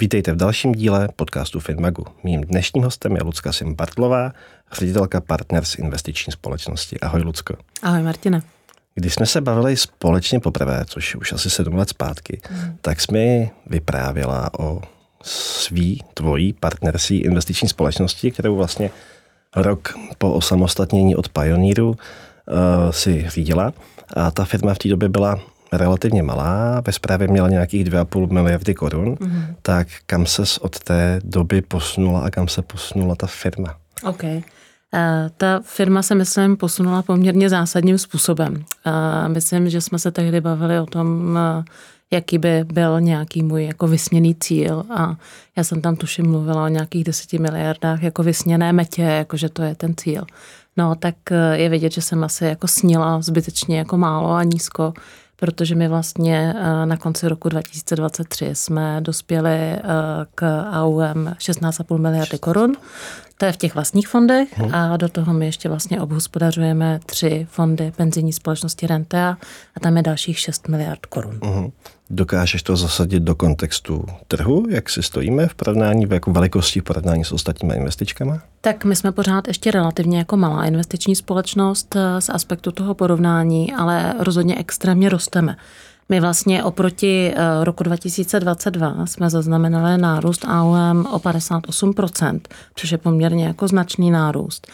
Vítejte v dalším díle podcastu Finmagu. Mým dnešním hostem je Lucka Simbartlová, ředitelka Partners investiční společnosti. Ahoj, Lucko. Ahoj, Martina. Když jsme se bavili společně poprvé, což už asi sedm let zpátky, mm. tak jsme mi vyprávěla o svý, tvojí partnersí investiční společnosti, kterou vlastně rok po osamostatnění od Pioneeru uh, si řídila. A ta firma v té době byla relativně malá, ve zprávě měla nějakých 2,5 miliardy korun, mm-hmm. tak kam se od té doby posunula a kam se posunula ta firma? OK. Uh, ta firma se, myslím, posunula poměrně zásadním způsobem. Uh, myslím, že jsme se tehdy bavili o tom, uh, jaký by byl nějaký můj jako vysněný cíl a já jsem tam tuším mluvila o nějakých deseti miliardách jako vysněné metě, jako že to je ten cíl. No, tak je vidět, že jsem asi jako snila zbytečně jako málo a nízko, protože my vlastně eh, na konci roku 2023 jsme dospěli eh, k AUM 16,5 miliardy korun. To je v těch vlastních fondech hmm. a do toho my ještě vlastně obhospodařujeme tři fondy penzijní společnosti Rentea a tam je dalších 6 miliard korun. Hmm. Dokážeš to zasadit do kontextu trhu, jak si stojíme v porovnání, v jako velikosti v porovnání s ostatními investičkami? Tak my jsme pořád ještě relativně jako malá investiční společnost eh, z aspektu toho porovnání, ale rozhodně extrémně rosteme. My vlastně oproti eh, roku 2022 jsme zaznamenali nárůst AUM o 58%, což je poměrně jako značný nárůst.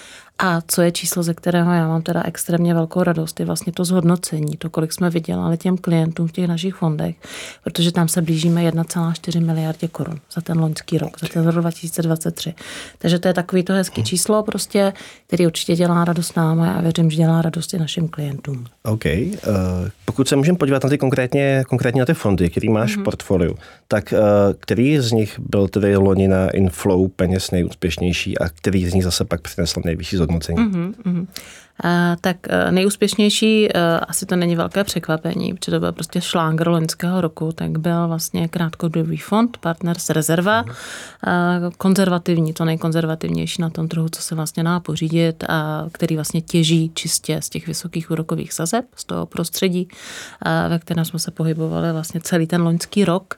A co je číslo, ze kterého já mám teda extrémně velkou radost, je vlastně to zhodnocení, to, kolik jsme vydělali těm klientům v těch našich fondech, protože tam se blížíme 1,4 miliardě korun za ten loňský rok, za ten rok 2023. Takže to je takový to hezký číslo, prostě, který určitě dělá radost nám a já věřím, že dělá radost i našim klientům. OK. Uh, pokud se můžeme podívat na ty konkrétně, konkrétně na ty fondy, který máš mm-hmm. v mhm. portfoliu, tak uh, který z nich byl tedy loni na inflow peněz nejúspěšnější a který z nich zase pak přinesl nejvyšší zhodnocení? Mm-hmm, mm-hmm. Uh, tak uh, nejúspěšnější, uh, asi to není velké překvapení, protože to byl prostě šlángr loňského roku, tak byl vlastně krátkodobý fond Partners Rezerva, mm-hmm. konzervativní, to nejkonzervativnější na tom trhu, co se vlastně dá pořídit a který vlastně těží čistě z těch vysokých úrokových sazeb, z toho prostředí, ve kterém jsme se pohybovali vlastně celý ten loňský rok.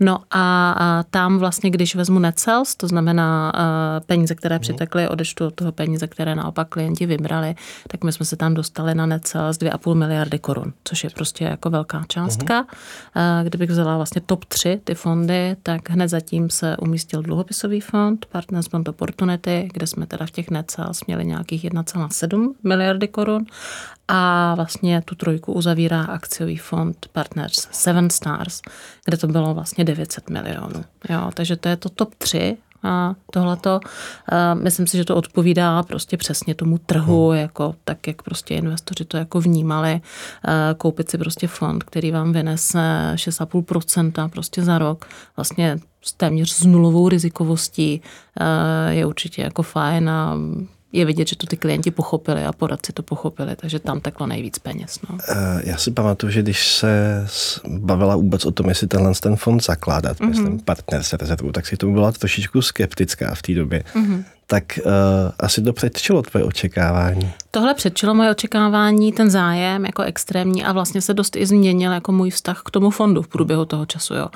No a, a tam vlastně, když vezmu net sales, to znamená uh, peníze, které mhm. přitekly, odečtu od toho peníze, které naopak klienti vybrali, tak my jsme se tam dostali na net sales 2,5 miliardy korun, což je prostě jako velká částka. Uh, kdybych vzala vlastně top 3 ty fondy, tak hned zatím se umístil dluhopisový fond Partners Bond Opportunity, kde jsme teda v těch net sales měli nějakých 1,7 miliardy korun a vlastně tu trojku uzavírá akciový fond Partners Seven Stars, kde to bylo vlastně 900 milionů. Jo, takže to je to top 3 a tohleto, myslím si, že to odpovídá prostě přesně tomu trhu, hmm. jako tak, jak prostě investoři to jako vnímali, koupit si prostě fond, který vám vynese 6,5% prostě za rok, vlastně s téměř s nulovou rizikovostí je určitě jako fajn a je vidět, že to ty klienti pochopili a poradci to pochopili, takže tam teklo nejvíc peněz. No. Eh, já si pamatuju, že když se bavila vůbec o tom, jestli tenhle ten fond zakládat, mm-hmm. myslím, partner se rezervu, tak si to byla trošičku skeptická v té době. Mm-hmm tak uh, asi to předčilo tvoje očekávání. Tohle předčilo moje očekávání, ten zájem jako extrémní a vlastně se dost i změnil jako můj vztah k tomu fondu v průběhu toho času, jo.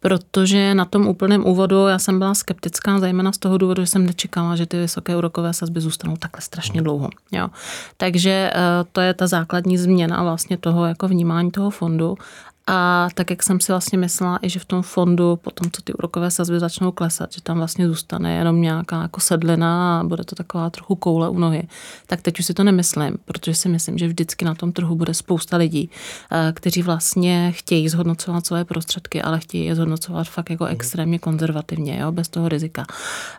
Protože na tom úplném úvodu já jsem byla skeptická, zejména z toho důvodu, že jsem nečekala, že ty vysoké úrokové sazby zůstanou takhle strašně dlouho, jo. Takže uh, to je ta základní změna vlastně toho jako vnímání toho fondu a tak, jak jsem si vlastně myslela, i že v tom fondu, potom co ty úrokové sazby začnou klesat, že tam vlastně zůstane jenom nějaká jako sedlina a bude to taková trochu koule u nohy, tak teď už si to nemyslím, protože si myslím, že vždycky na tom trhu bude spousta lidí, eh, kteří vlastně chtějí zhodnocovat své prostředky, ale chtějí je zhodnocovat fakt jako mhm. extrémně konzervativně, jo, bez toho rizika.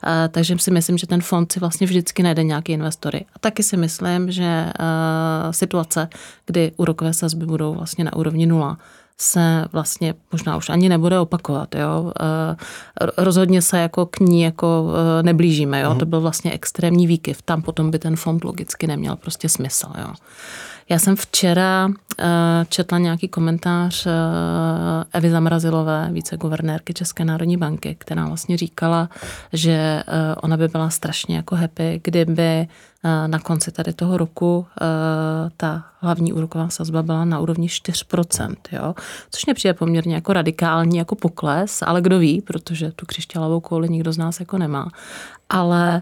Eh, takže si myslím, že ten fond si vlastně vždycky najde nějaký investory. A taky si myslím, že eh, situace, kdy úrokové sazby budou vlastně na úrovni nula, se vlastně možná už ani nebude opakovat. Jo? Eh, rozhodně se jako k ní jako eh, neblížíme. Jo? Uh-huh. To byl vlastně extrémní výkyv. Tam potom by ten fond logicky neměl prostě smysl. Jo? Já jsem včera uh, četla nějaký komentář uh, Evy Zamrazilové, viceguvernérky České národní banky, která vlastně říkala, že uh, ona by byla strašně jako happy, kdyby na konci tady toho roku ta hlavní úroková sazba byla na úrovni 4%, jo? což mě přijde poměrně jako radikální jako pokles, ale kdo ví, protože tu křišťálovou kouli nikdo z nás jako nemá. Ale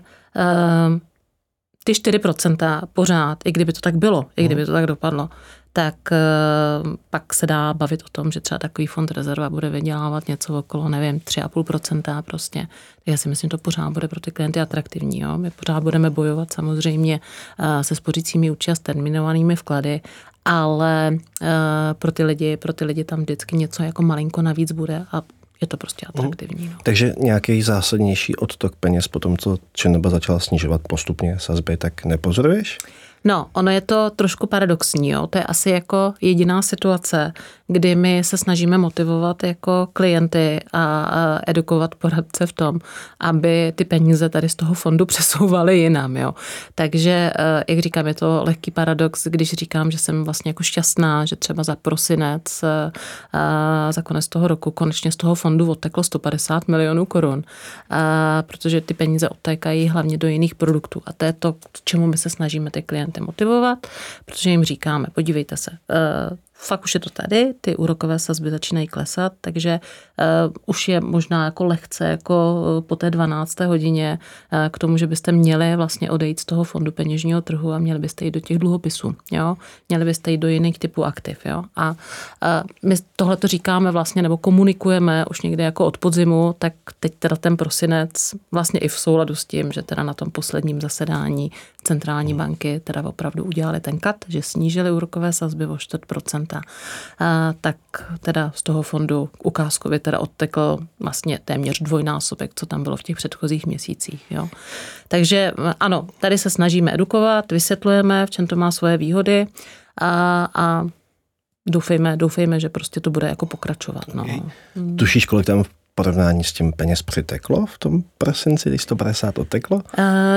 ty 4% pořád, i kdyby to tak bylo, i kdyby to tak dopadlo, tak uh, pak se dá bavit o tom, že třeba takový fond rezerva bude vydělávat něco okolo, nevím, 3,5% prostě. Já si myslím, že to pořád bude pro ty klienty atraktivní. Jo? My pořád budeme bojovat samozřejmě uh, se spořícími účast s terminovanými vklady, ale uh, pro ty lidi, pro ty lidi tam vždycky něco jako malinko navíc bude a je to prostě mhm. atraktivní. No. Takže nějaký zásadnější odtok peněz po tom, co ČNB začala snižovat postupně sazby, tak nepozoruješ? No, ono je to trošku paradoxní, jo. To je asi jako jediná situace, kdy my se snažíme motivovat jako klienty a edukovat poradce v tom, aby ty peníze tady z toho fondu přesouvaly jinam, jo. Takže, eh, jak říkám, je to lehký paradox, když říkám, že jsem vlastně jako šťastná, že třeba za prosinec, eh, za konec toho roku konečně z toho fondu odteklo 150 milionů korun, protože ty peníze odtékají hlavně do jiných produktů a to je to, k čemu my se snažíme ty klienty klienty motivovat, protože jim říkáme, podívejte se, eh, fakt už je to tady, ty úrokové sazby začínají klesat, takže uh, už je možná jako lehce jako eh, po té 12. hodině uh, k tomu, že byste měli vlastně odejít z toho fondu peněžního trhu a měli byste jít do těch dluhopisů, jo? Měli byste jít do jiných typů aktiv, jo? A uh, my tohle to říkáme vlastně, nebo komunikujeme už někde jako od podzimu, tak teď teda ten prosinec vlastně i v souladu s tím, že teda na tom posledním zasedání centrální banky teda opravdu udělali ten kat, že snížili úrokové sazby o 4%, a, tak teda z toho fondu ukázkově teda odtekl vlastně téměř dvojnásobek, co tam bylo v těch předchozích měsících. Jo. Takže ano, tady se snažíme edukovat, vysvětlujeme, v čem to má svoje výhody a, a doufejme, doufejme, že prostě to bude jako pokračovat. No. Okay. Tušíš, kolik tam porovnání s tím peněz přiteklo v tom prosinci, když 150 odteklo?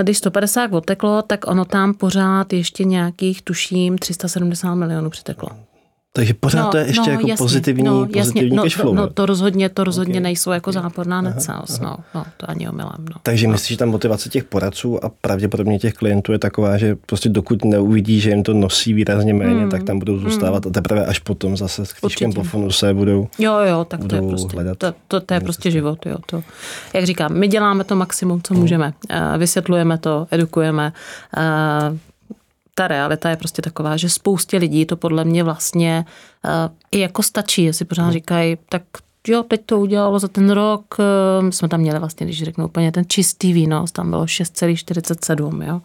Když 150 odteklo, tak ono tam pořád ještě nějakých, tuším, 370 milionů přiteklo. Takže pořád no, to je ještě no, jako jasně, pozitivní, no, jasně, pozitivní no, cash flow. No, to rozhodně, to rozhodně okay. nejsou jako záporná necels, no, no, to ani omylem. No. Takže no. myslíš, že ta motivace těch poradců a pravděpodobně těch klientů je taková, že prostě dokud neuvidí, že jim to nosí výrazně méně, mm, tak tam budou zůstávat mm. a teprve až potom zase s křížkem po fonu se budou Jo, jo, tak to je prostě, hledat. To, to, to je prostě život, jo. To, jak říkám, my děláme to maximum, co mm. můžeme. Vysvětlujeme to, edukujeme, ta realita je prostě taková, že spoustě lidí to podle mě vlastně uh, i jako stačí, jestli pořád hmm. říkají, tak jo, teď to udělalo za ten rok, uh, jsme tam měli vlastně, když řeknu úplně ten čistý výnos, tam bylo 6,47, jo. Uh,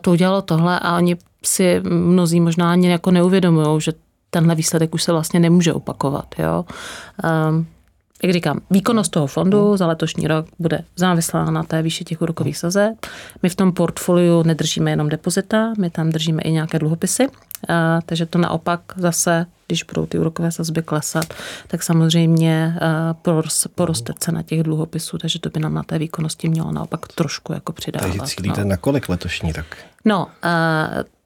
to udělalo tohle a oni si mnozí možná ani jako neuvědomují, že tenhle výsledek už se vlastně nemůže opakovat, jo. Jak říkám, výkonnost toho fondu za letošní rok bude závislá na té výši těch úrokových sazeb. My v tom portfoliu nedržíme jenom depozita, my tam držíme i nějaké dluhopisy, a, takže to naopak zase, když budou ty úrokové sazby klesat, tak samozřejmě poroste cena těch dluhopisů, takže to by nám na té výkonnosti mělo naopak trošku jako přidávat. Takže cílíte no. na kolik letošní rok? No,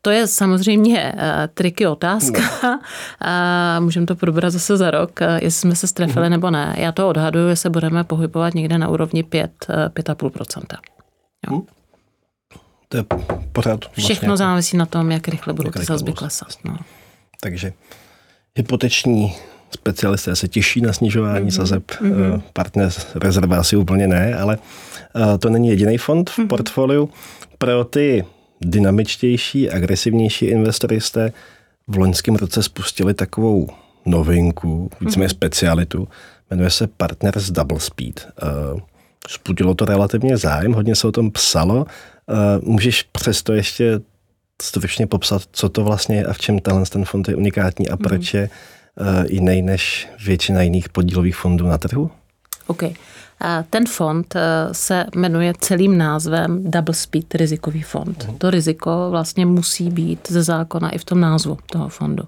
to je samozřejmě uh, triky otázka. No. Uh, můžeme to probrat zase za rok, uh, jestli jsme se strefili uh-huh. nebo ne. Já to odhaduju, že se budeme pohybovat někde na úrovni 5, uh, 5,5%. Jo. Uh-huh. To je pořád. Vlastně Všechno jako, závisí na tom, jak rychle budou ty sazby klesat. No. Takže hypoteční specialisté se těší na snižování mm-hmm. sazeb. Mm-hmm. Partner rezerva asi úplně ne, ale to není jediný fond v mm-hmm. portfoliu. Pro ty dynamičtější, agresivnější investory jste v loňském roce spustili takovou novinku, víceméně mm-hmm. specialitu, jmenuje se Partners Double Speed. Spudilo to relativně zájem, hodně se o tom psalo. Uh, můžeš přesto ještě stručně popsat, co to vlastně je a v čem tenhle ten fond je unikátní a proč mm-hmm. je uh, jiný než většina jiných podílových fondů na trhu? OK. Ten fond se jmenuje celým názvem Double Speed rizikový fond. To riziko vlastně musí být ze zákona i v tom názvu toho fondu.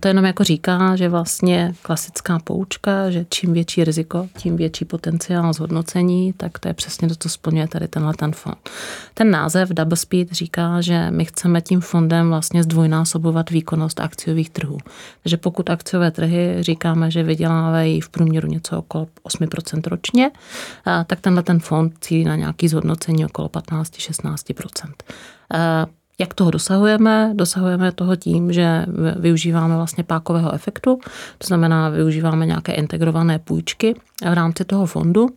To jenom jako říká, že vlastně klasická poučka, že čím větší riziko, tím větší potenciál zhodnocení, tak to je přesně to, co splňuje tady tenhle ten fond. Ten název Double Speed říká, že my chceme tím fondem vlastně zdvojnásobovat výkonnost akciových trhů. Takže pokud akciové trhy říkáme, že vydělávají v průměru něco okolo 8% ročně, tak tenhle ten fond cílí na nějaký zhodnocení okolo 15-16%. Jak toho dosahujeme? Dosahujeme toho tím, že využíváme vlastně pákového efektu, to znamená, využíváme nějaké integrované půjčky v rámci toho fondu.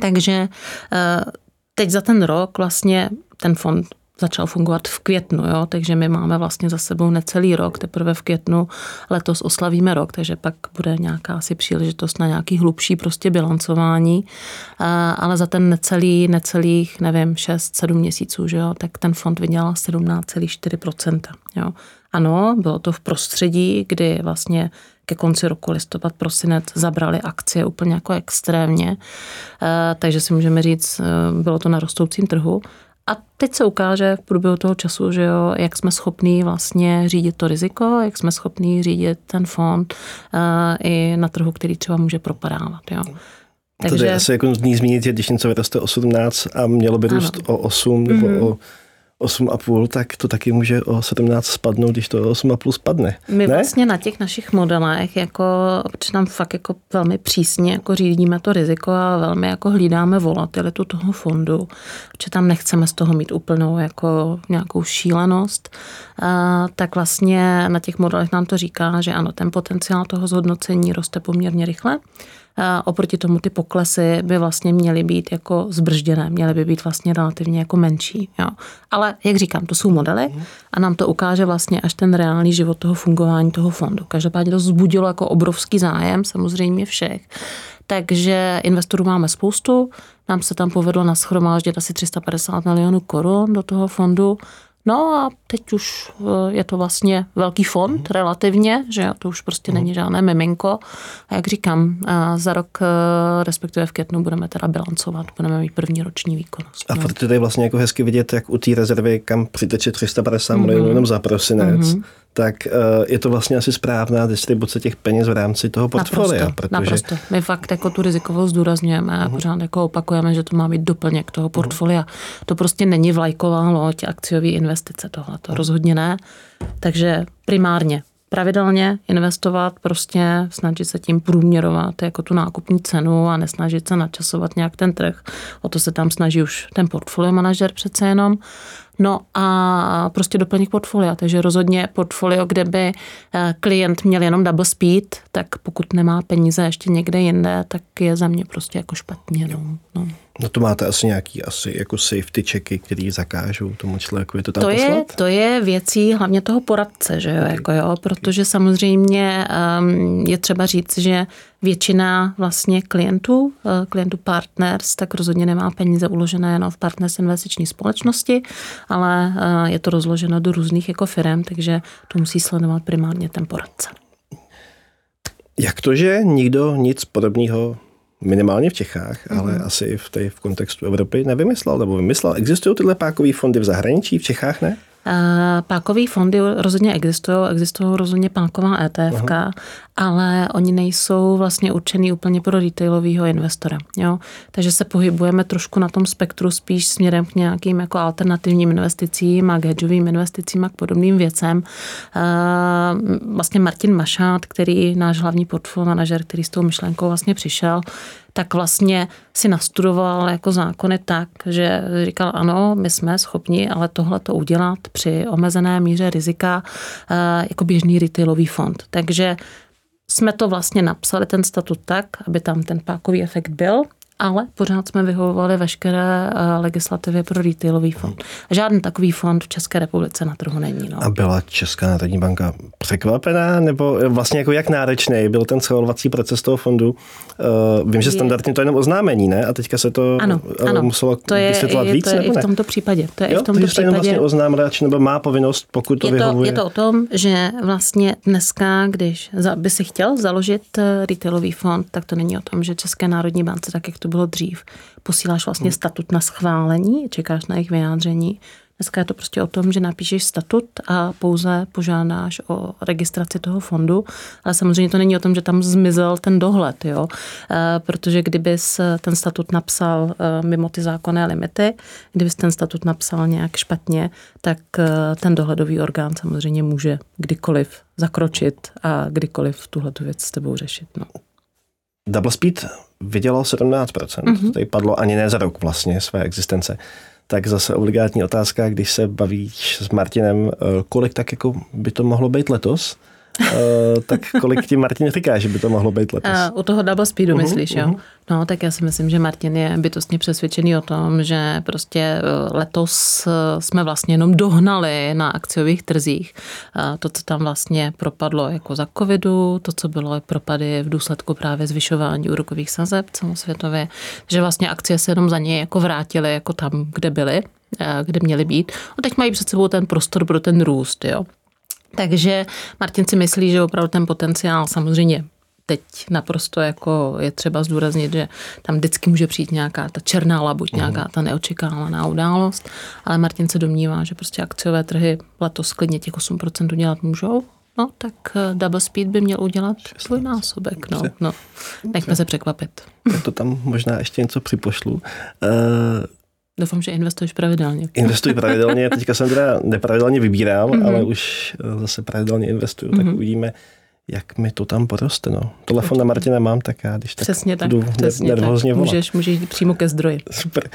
Takže eh, teď za ten rok vlastně ten fond začal fungovat v květnu, jo? takže my máme vlastně za sebou necelý rok, teprve v květnu letos oslavíme rok, takže pak bude nějaká asi příležitost na nějaký hlubší prostě bilancování, ale za ten necelý, necelých, nevím, 6-7 měsíců, že jo? tak ten fond vydělal 17,4%. Jo? Ano, bylo to v prostředí, kdy vlastně ke konci roku listopad, prosinec zabrali akcie úplně jako extrémně, takže si můžeme říct, bylo to na rostoucím trhu, a teď se ukáže v průběhu toho času, že jo, jak jsme schopní vlastně řídit to riziko, jak jsme schopní řídit ten fond uh, i na trhu, který třeba může propadávat. Jo. Takže... To je asi jako nutný zmínit, že když něco vyroste o 17 a mělo by růst o 8 nebo mm-hmm. o 8,5, tak to taky může o 17 spadnout, když to o 8,5 spadne. My ne? vlastně na těch našich modelech, jako, protože tam fakt jako velmi přísně jako řídíme to riziko a velmi jako hlídáme volatilitu toho fondu, protože tam nechceme z toho mít úplnou jako nějakou šílenost, tak vlastně na těch modelech nám to říká, že ano, ten potenciál toho zhodnocení roste poměrně rychle, oproti tomu ty poklesy by vlastně měly být jako zbržděné, měly by být vlastně relativně jako menší. Jo. Ale jak říkám, to jsou modely a nám to ukáže vlastně až ten reálný život toho fungování toho fondu. Každopádně to zbudilo jako obrovský zájem samozřejmě všech. Takže investorů máme spoustu, nám se tam povedlo naschromáždit asi 350 milionů korun do toho fondu No a teď už eh, je to vlastně velký fond mm. relativně, že to už prostě mm. není žádné miminko. A jak říkám, eh, za rok, eh, respektive v květnu, budeme teda bilancovat, budeme mít první roční výkonnost. A no. to je vlastně jako hezky vidět, jak u té rezervy, kam přiteče 350 mm. milionů jenom za prosinec, mm tak je to vlastně asi správná distribuce těch peněz v rámci toho portfolia. Naprosto, protože... naprosto. My fakt jako tu rizikovou zdůrazňujeme a uh-huh. pořád jako opakujeme, že to má být doplněk toho portfolia. Uh-huh. To prostě není vlajková loď akciový investice tohle, to uh-huh. rozhodně ne. Takže primárně pravidelně investovat, prostě snažit se tím průměrovat jako tu nákupní cenu a nesnažit se načasovat nějak ten trh. O to se tam snaží už ten portfolio manažer přece jenom. No a prostě doplnit portfolia, takže rozhodně portfolio, kde by eh, klient měl jenom double speed, tak pokud nemá peníze ještě někde jinde, tak je za mě prostě jako špatně. No. no. No to máte asi nějaký asi jako safety checky, který zakážou tomu člověku, je to tam to poslat? Je, to je věcí hlavně toho poradce, že jo, okay. jako jo, protože samozřejmě um, je třeba říct, že většina vlastně klientů, uh, klientů partners, tak rozhodně nemá peníze uložené jenom v partners investiční společnosti, ale uh, je to rozloženo do různých jako firm, takže to musí sledovat primárně ten poradce. Jak to, že nikdo nic podobného minimálně v Čechách, mm-hmm. ale asi v, té, v kontextu Evropy nevymyslel nebo vymyslel. Existují tyhle pákové fondy v zahraničí, v Čechách ne? Pákové fondy rozhodně existují, existují rozhodně páková ETF, ale oni nejsou vlastně určený úplně pro retailového investora. Jo? Takže se pohybujeme trošku na tom spektru spíš směrem k nějakým jako alternativním investicím a k hedžovým investicím a k podobným věcem. Vlastně Martin Mašát, který náš hlavní portfolio manažer, který s tou myšlenkou vlastně přišel, tak vlastně si nastudoval jako zákony tak, že říkal, ano, my jsme schopni, ale tohle to udělat při omezené míře rizika eh, jako běžný retailový fond. Takže jsme to vlastně napsali, ten statut tak, aby tam ten pákový efekt byl, ale pořád jsme vyhovovali veškeré eh, legislativě pro retailový fond. A žádný takový fond v České republice na trhu není. No. A byla Česká národní banka překvapená, nebo vlastně jako jak náročný byl ten schvalovací proces toho fondu? Uh, vím, že standardně to je jenom oznámení, ne? A teďka se to ano, ano. muselo to je, vysvětlovat je, víc, to je nebo i v tomto případě. To je jo, i v tomto takže případě. vlastně oznámrač nebo má povinnost, pokud to je to, vyhovuje. je to o tom, že vlastně dneska, když by si chtěl založit eh, retailový fond, tak to není o tom, že České národní bance, tak jak to bylo dřív, posíláš vlastně statut na schválení, čekáš na jejich vyjádření. Dneska je to prostě o tom, že napíšeš statut a pouze požádáš o registraci toho fondu, ale samozřejmě to není o tom, že tam zmizel ten dohled, jo? E, protože kdybys ten statut napsal e, mimo ty zákonné limity, kdybys ten statut napsal nějak špatně, tak e, ten dohledový orgán samozřejmě může kdykoliv zakročit a kdykoliv tuhle tu věc s tebou řešit. No. Double Speed vydělal 17%, mm-hmm. tady padlo ani ne za rok vlastně své existence. Tak zase obligátní otázka, když se bavíš s Martinem, kolik tak jako by to mohlo být letos? Uh, tak kolik ti Martin říká, že by to mohlo být letos? Uh, u toho double speedu uh-huh, myslíš, uh-huh. jo? No, tak já si myslím, že Martin je bytostně přesvědčený o tom, že prostě letos jsme vlastně jenom dohnali na akciových trzích to, co tam vlastně propadlo jako za covidu, to, co bylo propady v důsledku právě zvyšování úrokových sazeb celosvětově, že vlastně akcie se jenom za ně jako vrátily jako tam, kde byly, kde měly být. No teď mají před sebou ten prostor pro ten růst, jo. Takže Martin si myslí, že opravdu ten potenciál samozřejmě teď naprosto jako je třeba zdůraznit, že tam vždycky může přijít nějaká ta černá labuť, uh-huh. nějaká ta neočekávaná událost, ale Martin se domnívá, že prostě akciové trhy letos klidně těch 8% udělat můžou, no tak double speed by měl udělat svůj násobek, no, no. Nechme se překvapit. Tak to tam možná ještě něco připošlu. Uh, Doufám, že investuješ pravidelně. Investuji pravidelně, teďka jsem teda nepravidelně vybíral, mm-hmm. ale už zase pravidelně investuju, mm-hmm. tak uvidíme, jak mi to tam poroste. No. Telefon na Martina mám, tak já když tak přesně tak, jdu přesně nervózně tak. volat. Můžeš, můžeš jít přímo ke zdroji. Super.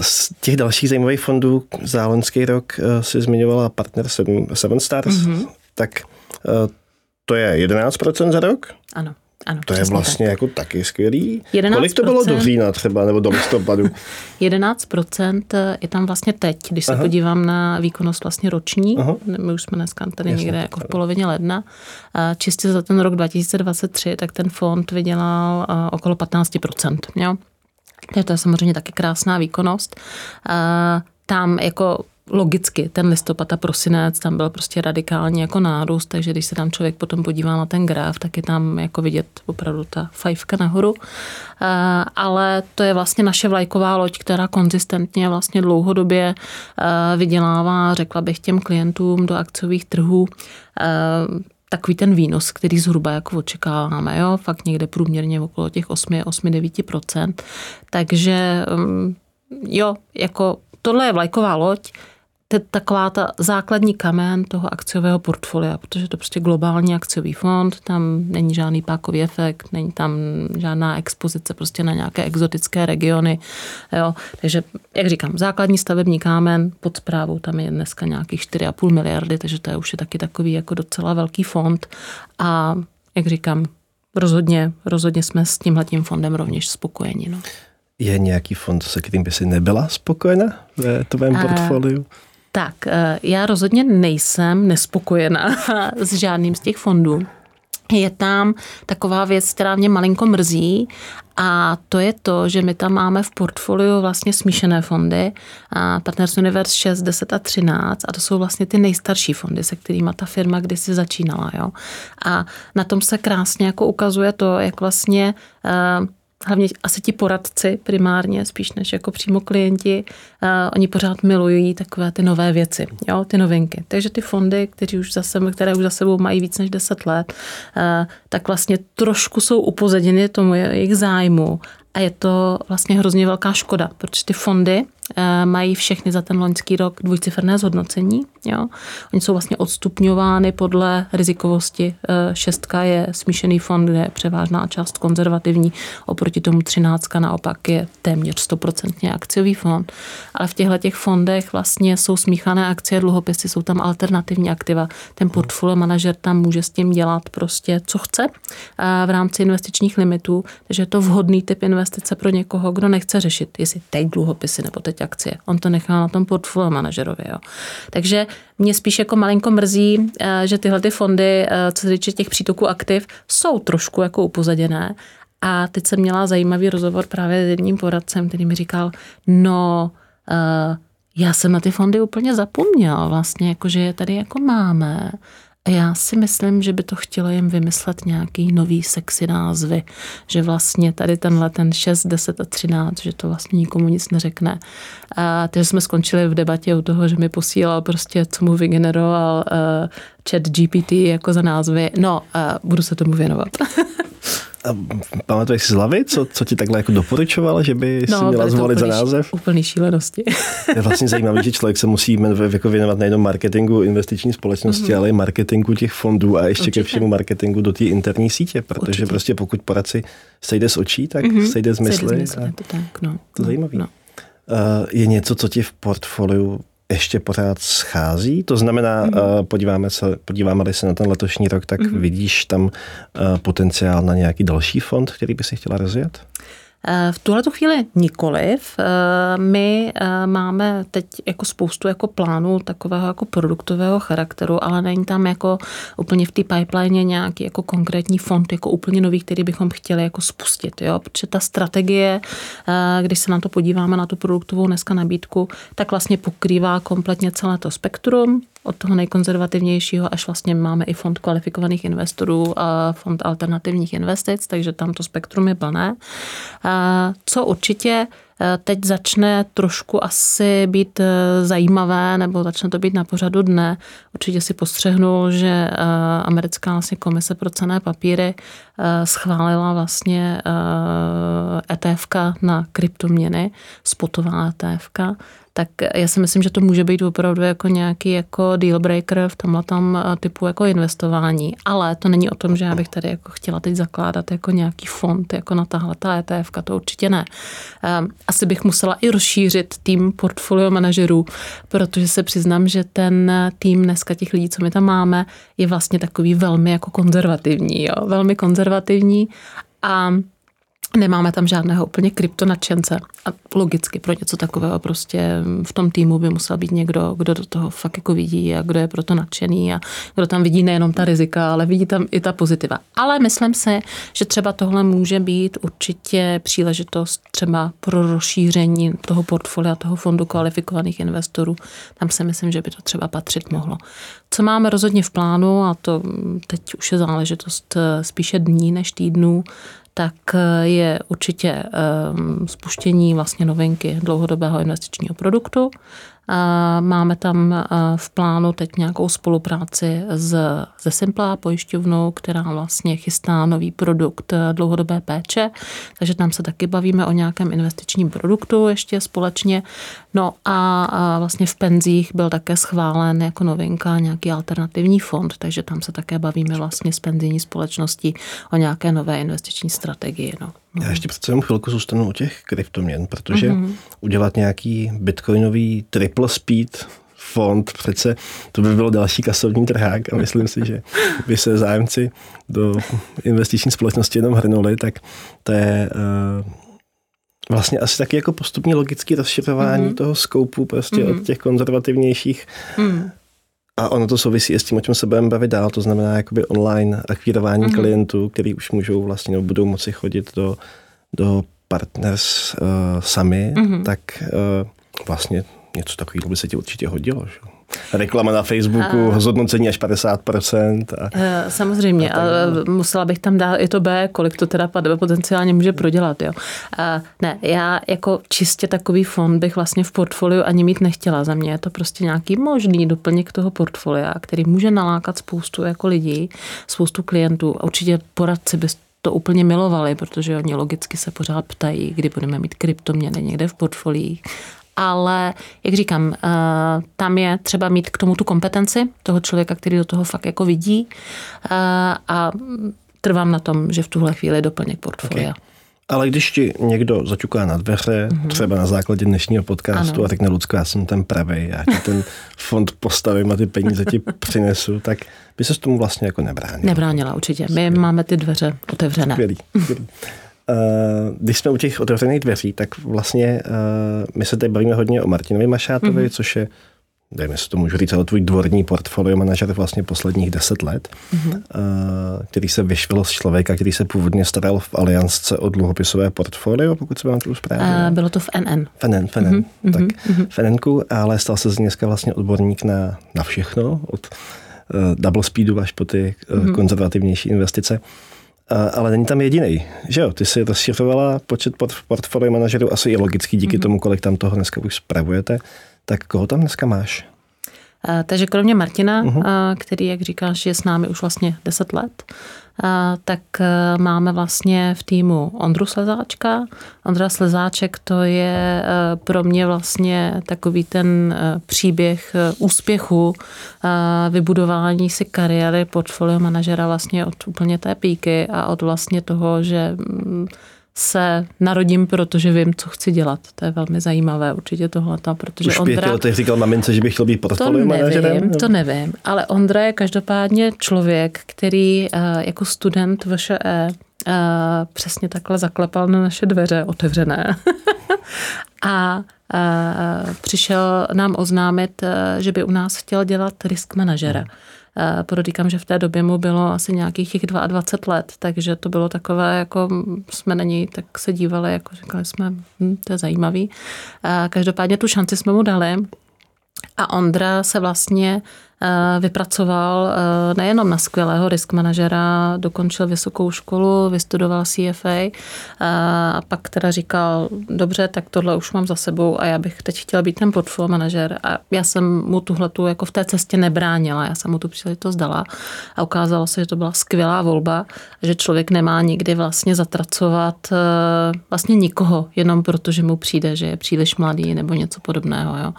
Z těch dalších zajímavých fondů za loňský rok si zmiňovala partner Seven, Seven Stars, mm-hmm. tak to je 11% za rok? Ano. Ano, to je vlastně tak. jako taky skvělý. 11%, Kolik to bylo do října třeba, nebo do listopadu? 11% je tam vlastně teď, když se Aha. podívám na výkonnost vlastně roční, Aha. my už jsme dneska tady Jasně, někde jako v polovině ledna, čistě za ten rok 2023, tak ten fond vydělal okolo 15%. Jo? To je samozřejmě taky krásná výkonnost. Tam jako logicky ten listopad a prosinec, tam byl prostě radikální jako nárůst, takže když se tam člověk potom podívá na ten graf, tak je tam jako vidět opravdu ta fajfka nahoru. Ale to je vlastně naše vlajková loď, která konzistentně vlastně dlouhodobě vydělává, řekla bych, těm klientům do akciových trhů takový ten výnos, který zhruba jako očekáváme, jo, fakt někde průměrně okolo těch 8-9%. Takže jo, jako tohle je vlajková loď, to je taková ta základní kamen toho akciového portfolia, protože to je prostě globální akciový fond, tam není žádný pákový efekt, není tam žádná expozice prostě na nějaké exotické regiony. Jo. Takže, jak říkám, základní stavební kámen pod zprávou tam je dneska nějakých 4,5 miliardy, takže to je už je taky takový jako docela velký fond. A jak říkám, rozhodně, rozhodně jsme s tímhletím fondem rovněž spokojeni. No. Je nějaký fond, se kterým by si nebyla spokojena ve tvém portfoliu? Tak, já rozhodně nejsem nespokojená s žádným z těch fondů. Je tam taková věc, která mě malinko mrzí a to je to, že my tam máme v portfoliu vlastně smíšené fondy, a Partners Universe 6, 10 a 13 a to jsou vlastně ty nejstarší fondy, se kterými ta firma kdysi začínala. Jo? A na tom se krásně jako ukazuje to, jak vlastně uh, hlavně asi ti poradci primárně, spíš než jako přímo klienti, uh, oni pořád milují takové ty nové věci, jo, ty novinky. Takže ty fondy, které už za sebou, které už za sebou mají víc než 10 let, uh, tak vlastně trošku jsou upozaděny tomu jejich zájmu a je to vlastně hrozně velká škoda, protože ty fondy mají všechny za ten loňský rok dvojciferné zhodnocení. Jo. Oni jsou vlastně odstupňovány podle rizikovosti. Šestka je smíšený fond, kde je převážná část konzervativní, oproti tomu třináctka naopak je téměř stoprocentně akciový fond. Ale v těchto těch fondech vlastně jsou smíchané akcie, dluhopisy, jsou tam alternativní aktiva. Ten portfolio manažer tam může s tím dělat prostě, co chce v rámci investičních limitů, takže je to vhodný typ investice investice pro někoho, kdo nechce řešit, jestli teď dluhopisy nebo teď akcie. On to nechá na tom portfolio manažerovi. Jo. Takže mě spíš jako malinko mrzí, eh, že tyhle ty fondy, eh, co se týče těch přítoků aktiv, jsou trošku jako upozaděné. A teď jsem měla zajímavý rozhovor právě s jedním poradcem, který mi říkal, no, uh, já jsem na ty fondy úplně zapomněla vlastně, jako že je tady jako máme. Já si myslím, že by to chtělo jim vymyslet nějaký nový sexy názvy, že vlastně tady tenhle ten 6, 10 a 13, že to vlastně nikomu nic neřekne. A takže jsme skončili v debatě u toho, že mi posílal prostě, co mu vygeneroval uh, chat GPT jako za názvy. No, uh, budu se tomu věnovat. A pamatuješ si z hlavy, co, co ti takhle jako doporučoval, že by no, si měla zvolit za název? Úplný šílenosti. je vlastně zajímavé, že člověk se musí jako věnovat nejenom marketingu investiční společnosti, mm-hmm. ale i marketingu těch fondů a ještě Určitě. ke všemu marketingu do té interní sítě, protože Určitě. prostě pokud poradci sejde z očí, tak mm-hmm. sejde z mysli. Sejde z mysli, to tak, no. To je zajímavé. No. Uh, je něco, co ti v portfoliu ještě pořád schází. To znamená, mm-hmm. podíváme se, podíváme se na ten letošní rok, tak mm-hmm. vidíš tam eh, potenciál na nějaký další fond, který by si chtěla rozjet? Eh, v tuhle chvíli nikoliv. Eh, my eh, máme teď jako spoustu jako plánů takového jako produktového charakteru, ale není tam jako úplně v té pipeline nějaký jako konkrétní fond, jako úplně nový, který bychom chtěli jako spustit. Jo? Protože ta strategie, když se na to podíváme, na tu produktovou dneska nabídku, tak vlastně pokrývá kompletně celé to spektrum, od toho nejkonzervativnějšího až vlastně máme i fond kvalifikovaných investorů a fond alternativních investic, takže tam to spektrum je plné. Co určitě e, teď začne trošku asi být e, zajímavé, nebo začne to být na pořadu dne. Určitě si postřehnul, že e, americká vlastně komise pro cené papíry schválila vlastně ETF na kryptoměny, spotová ETF tak já si myslím, že to může být opravdu jako nějaký jako deal breaker v tomhle tam eh, typu jako investování. Ale to není o tom, že já bych tady jako chtěla teď zakládat jako nějaký fond, jako na tahle ta ETF, to určitě ne. Ehm, asi bych musela i rozšířit tým portfolio manažerů, protože se přiznám, že ten tým dneska těch lidí, co my tam máme, je vlastně takový velmi jako konzervativní, jo? velmi konzervativní a Nemáme tam žádného úplně kryptonadšence a logicky pro něco takového prostě v tom týmu by musel být někdo, kdo do toho fakt jako vidí a kdo je proto nadšený a kdo tam vidí nejenom ta rizika, ale vidí tam i ta pozitiva. Ale myslím si, že třeba tohle může být určitě příležitost třeba pro rozšíření toho portfolia, toho fondu kvalifikovaných investorů. Tam si myslím, že by to třeba patřit mohlo. Co máme rozhodně v plánu, a to teď už je záležitost eh, spíše dní než týdnů, tak eh, je určitě ehm, spuštění vlastně novinky dlouhodobého investičního produktu. Máme tam v plánu teď nějakou spolupráci s, se Simplá pojišťovnou, která vlastně chystá nový produkt eh, dlouhodobé péče, takže tam se taky bavíme o nějakém investičním produktu ještě společně. No a, a vlastně v penzích byl také schválen jako novinka nějaký alternativní fond, takže tam se také bavíme vlastně s penzijní společností o nějaké nové investiční strategii. No. Já ještě přece jenom chvilku zůstanu u těch kryptoměn, protože mm-hmm. udělat nějaký bitcoinový triple speed fond, přece to by bylo další kasovní trhák a myslím si, že by se zájemci do investiční společnosti jenom hrnuli, tak to je uh, vlastně asi taky jako postupně logický rozšiřování mm-hmm. toho skoupu prostě mm-hmm. od těch konzervativnějších mm. A ono to souvisí i s tím, o čem se budeme bavit dál, to znamená jakoby online akvírování mm-hmm. klientů, který už můžou vlastně, nebo budou moci chodit do, do partners uh, sami, mm-hmm. tak uh, vlastně něco takového by se ti určitě hodilo. Že? Reklama na Facebooku, a... zhodnocení až 50%. A, eh, Samozřejmě, a, a musela bych tam dát i to B, kolik to teda potenciálně může prodělat. Jo. A ne, já jako čistě takový fond bych vlastně v portfoliu ani mít nechtěla. Za mě je to prostě nějaký možný doplněk toho portfolia, který může nalákat spoustu jako lidí, spoustu klientů. A určitě poradci by to úplně milovali, protože oni logicky se pořád ptají, kdy budeme mít kryptoměny někde v portfoliích ale jak říkám, eh, tam je třeba mít k tomu tu kompetenci toho člověka, který do toho fakt jako vidí eh, a trvám na tom, že v tuhle chvíli doplněk portfolia. Okay. Ale když ti někdo zaťuká na dveře, mm-hmm. třeba na základě dnešního podcastu ano. a řekne, Lucko, já jsem ten pravý, já ti ten fond postavím a ty peníze ti přinesu, tak by se s tomu vlastně jako nebránila. Nebránila určitě. My Skvělý. máme ty dveře otevřené. Skvělý. Skvělý. Když jsme u těch otevřených dveří, tak vlastně my se tady bavíme hodně o Martinovi Mašátovi, mm-hmm. což je dejme si to můžu říct, ale tvůj dvorní portfolio manažer vlastně posledních deset let, mm-hmm. který se vyšvil z člověka, který se původně staral v Aliansce o dluhopisové portfolio, pokud se vám to správně. Uh, bylo to v NN. V NN, v NN. Mm-hmm. Tak mm-hmm. v NN, ale stal se z dneska vlastně odborník na, na všechno, od uh, double speedu až po ty uh, mm-hmm. konzervativnější investice. Uh, ale není tam jediný, že jo? Ty si rozšiřovala počet port- portfolio manažerů asi i logicky díky mm-hmm. tomu, kolik tam toho dneska už spravujete. Tak koho tam dneska máš? Takže kromě Martina, uh-huh. který, jak říkáš, je s námi už vlastně 10 let, tak e, máme vlastně v týmu Ondru Slezáčka. Ondra Slezáček to je e, pro mě vlastně takový ten e, příběh úspěchu, vybudování si kariéry portfolio manažera vlastně od úplně té píky a od vlastně toho, že mm, se narodím, protože vím, co chci dělat. To je velmi zajímavé určitě tohle, protože Už Ondra... pěti letech říkal mamince, že bych chtěl být portfolio to manažerem? nevím, to nevím, ale Ondra je každopádně člověk, který uh, jako student VŠE uh, přesně takhle zaklepal na naše dveře otevřené a uh, přišel nám oznámit, že by u nás chtěl dělat risk manažera. Hmm. Eh, podotýkám, že v té době mu bylo asi nějakých těch 22 let, takže to bylo takové, jako jsme na něj tak se dívali, jako říkali jsme, hm, to je zajímavý. Eh, každopádně tu šanci jsme mu dali a Ondra se vlastně vypracoval eh, nejenom na skvělého risk manažera, dokončil vysokou školu, vystudoval CFA eh, a pak teda říkal, dobře, tak tohle už mám za sebou a já bych teď chtěl být ten portfolio manažer a já jsem mu tuhle tu jako v té cestě nebránila, já jsem mu tu příležitost dala a ukázalo se, že to byla skvělá volba, že člověk nemá nikdy vlastně zatracovat vlastně nikoho, jenom protože mu přijde, že je příliš mladý nebo něco podobného, jo.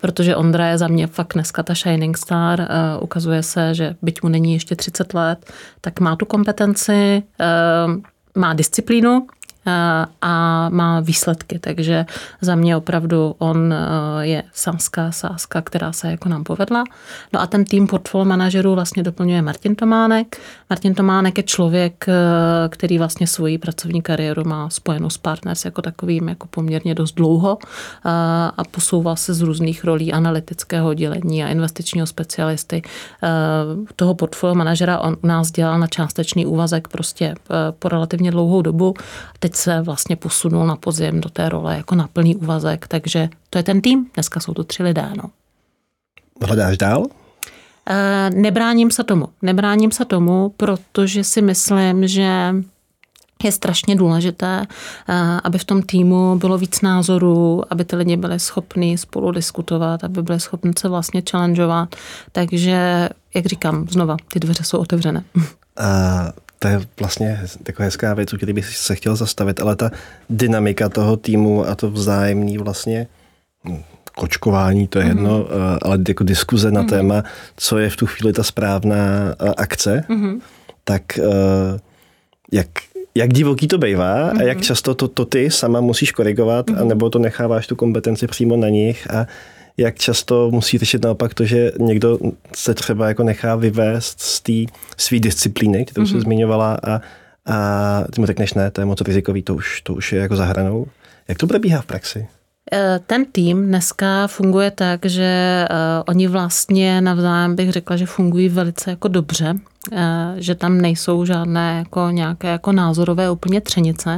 Protože Ondra je za mě fakt dneska ta shining star eh, ukazuje se, že byť mu není ještě 30 let, tak má tu kompetenci, eh, má disciplínu, a má výsledky. Takže za mě opravdu on eh, je samská sázka, která se jako nám povedla. No a ten tým portfolio manažerů vlastně doplňuje Martin Tománek. Martin Tománek je člověk, eh, který vlastně svoji pracovní kariéru má spojenou s Partners jako takovým jako poměrně dost dlouho a posouvá se z různých rolí analytického oddělení a investičního specialisty. Toho portfolio manažera on u nás dělal na částečný úvazek prostě po relativně dlouhou dobu. Teď se vlastně posunul na podzim do té role jako na plný úvazek, takže to je ten tým, dneska jsou to tři lidé. No. Hledáš dál? E, nebráním se tomu. Nebráním se tomu, protože si myslím, že je strašně důležité, eh, aby v tom týmu bylo víc názorů, aby ty lidi byli schopni spolu diskutovat, aby byli schopni se vlastně challengeovat. Takže, jak říkám, znova, ty dveře jsou otevřené. A to je vlastně taková hezká věc, u které bych se chtěl zastavit, ale ta dynamika toho týmu a to vzájemný vlastně hm, kočkování, to je mm-hmm. jedno, eh, ale jako diskuze na mm-hmm. téma, co je v tu chvíli ta správná eh, akce, mm-hmm. tak eh, jak, jak divoký to bývá mm-hmm. a jak mhm. často to, to ty sama musíš korigovat, mm-hmm. anebo to necháváš tu kompetenci přímo na nich a jak často musí řešit naopak to, že někdo se třeba jako nechá vyvést z té své disciplíny, kterou mm-hmm. mhm. zmiňovala a, a ty mu řekneš ne, to je moc rizikový, to už, to už je jako zahranou. Jak to probíhá v praxi? Eh, ten tým dneska funguje tak, že uh, oni vlastně navzájem bych řekla, že fungují velice jako dobře, že tam nejsou žádné jako nějaké jako názorové úplně třenice.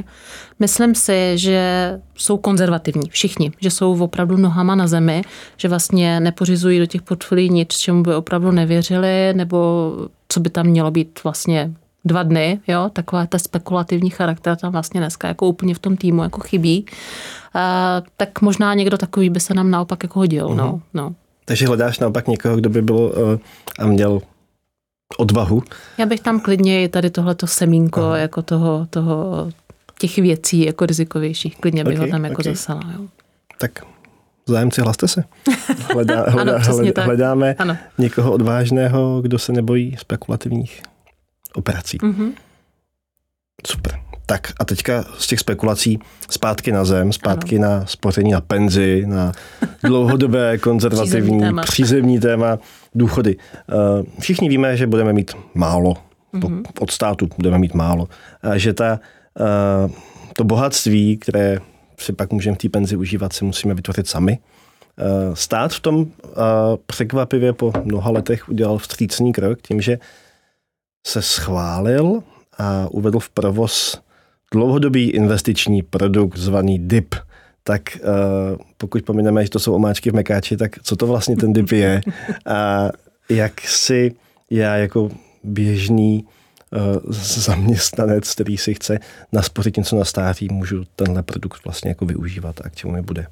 Myslím si, že jsou konzervativní všichni, že jsou opravdu nohama na zemi, že vlastně nepořizují do těch portfolií nic, čemu by opravdu nevěřili, nebo co by tam mělo být vlastně dva dny, jo, taková ta spekulativní charakter tam vlastně dneska jako úplně v tom týmu jako chybí, uh, tak možná někdo takový by se nám naopak jako hodil, uh-huh. no, mhm. no. Takže hledáš naopak někoho, kdo by byl uh, a měl odvahu? Já bych tam klidně i tady tohleto semínko uh-huh. jako toho, toho, těch věcí jako rizikovějších, klidně bych okay, ho tam jako okay. zasala, jo. Tak zájemci, hlaste se. Hledá, hledá, ano, hledá, hledáme ano. někoho odvážného, kdo se nebojí spekulativních operací. Mm-hmm. Super. Tak a teďka z těch spekulací zpátky na zem, zpátky ano. na spoření na penzi, na dlouhodobé konzervativní přízemní téma. přízemní téma, důchody. Eh, všichni víme, že budeme mít málo. Mm-hmm. Od státu budeme mít málo. A že ta to bohatství, které si pak můžeme v té penzi užívat, si musíme vytvořit sami. Stát v tom překvapivě po mnoha letech udělal vstřícný krok tím, že se schválil a uvedl v provoz dlouhodobý investiční produkt zvaný DIP. Tak uh, pokud pomineme, že to jsou omáčky v mekáči, tak co to vlastně ten DIP je? A jak si já jako běžný uh, zaměstnanec, který si chce naspořit něco na stáří, můžu tenhle produkt vlastně jako využívat a k čemu mi bude?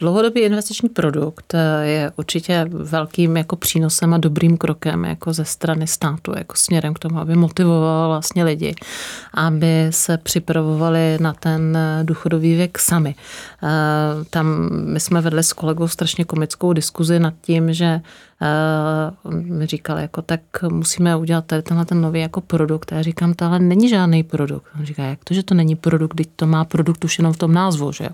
Dlouhodobý investiční produkt eh, je určitě velkým jako přínosem a dobrým krokem jako ze strany státu, jako směrem k tomu, aby motivoval vlastně lidi, aby se připravovali na ten eh, důchodový věk sami. Eh, tam my jsme vedli s kolegou strašně komickou diskuzi nad tím, že mi říkal, jako tak musíme udělat tady tenhle ten nový jako produkt. A já říkám, to ale není žádný produkt. On říká, jak to, že to není produkt, když to má produkt už jenom v tom názvu, že jo.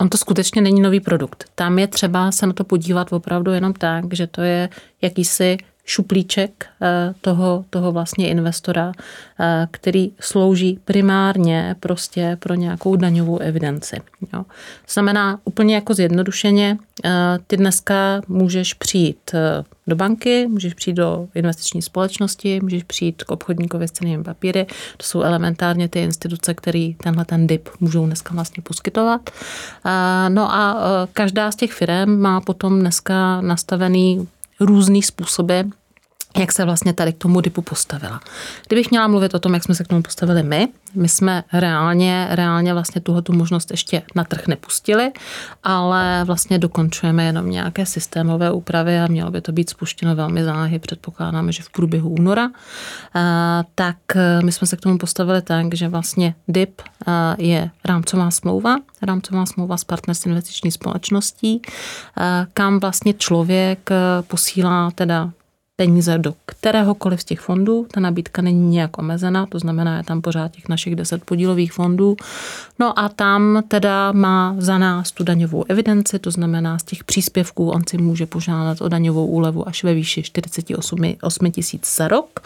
On to skutečně není nový produkt. Tam je třeba se na to podívat opravdu jenom tak, že to je jakýsi šuplíček eh, toho, toho vlastně investora, eh, který slouží primárně prostě pro nějakou daňovou evidenci. Jo. Znamená úplně jako zjednodušeně, eh, ty dneska můžeš přijít do banky, můžeš přijít do investiční společnosti, můžeš přijít k obchodníkovi s cenými papíry. To jsou elementárně ty instituce, které tenhle ten DIP můžou dneska vlastně poskytovat. No a každá z těch firm má potom dneska nastavený různý způsoby, jak se vlastně tady k tomu DIPu postavila. Kdybych měla mluvit o tom, jak jsme se k tomu postavili my, my jsme reálně, reálně vlastně tuhle tu možnost ještě na trh nepustili, ale vlastně dokončujeme jenom nějaké systémové úpravy a mělo by to být spuštěno velmi záhy, předpokládáme, že v průběhu února. Tak e, my jsme se k tomu postavili tak, že vlastně DIP e, je rámcová smlouva, rámcová smlouva s partners investiční společností, e, kam vlastně člověk posílá teda peníze do kteréhokoliv z těch fondů. Ta nabídka není nějak omezená, to znamená, je tam pořád těch našich deset podílových fondů. No a tam teda má za nás tu daňovou evidenci, to znamená z těch příspěvků on si může požádat o daňovou úlevu až ve výši 48 tisíc za rok.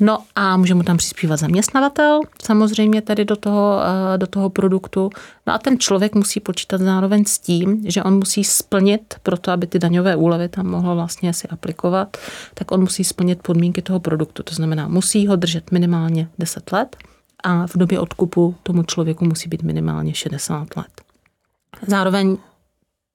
No a může mu tam přispívat zaměstnavatel, samozřejmě tady do toho, eh, do toho produktu. No a ten člověk musí počítat zároveň s tím, že on musí splnit, pro to, aby ty daňové úlevy tam mohl vlastně si aplikovat, tak on musí splnit podmínky toho produktu. To znamená, musí ho držet minimálně 10 let a v době odkupu tomu člověku musí být minimálně 60 let. Zároveň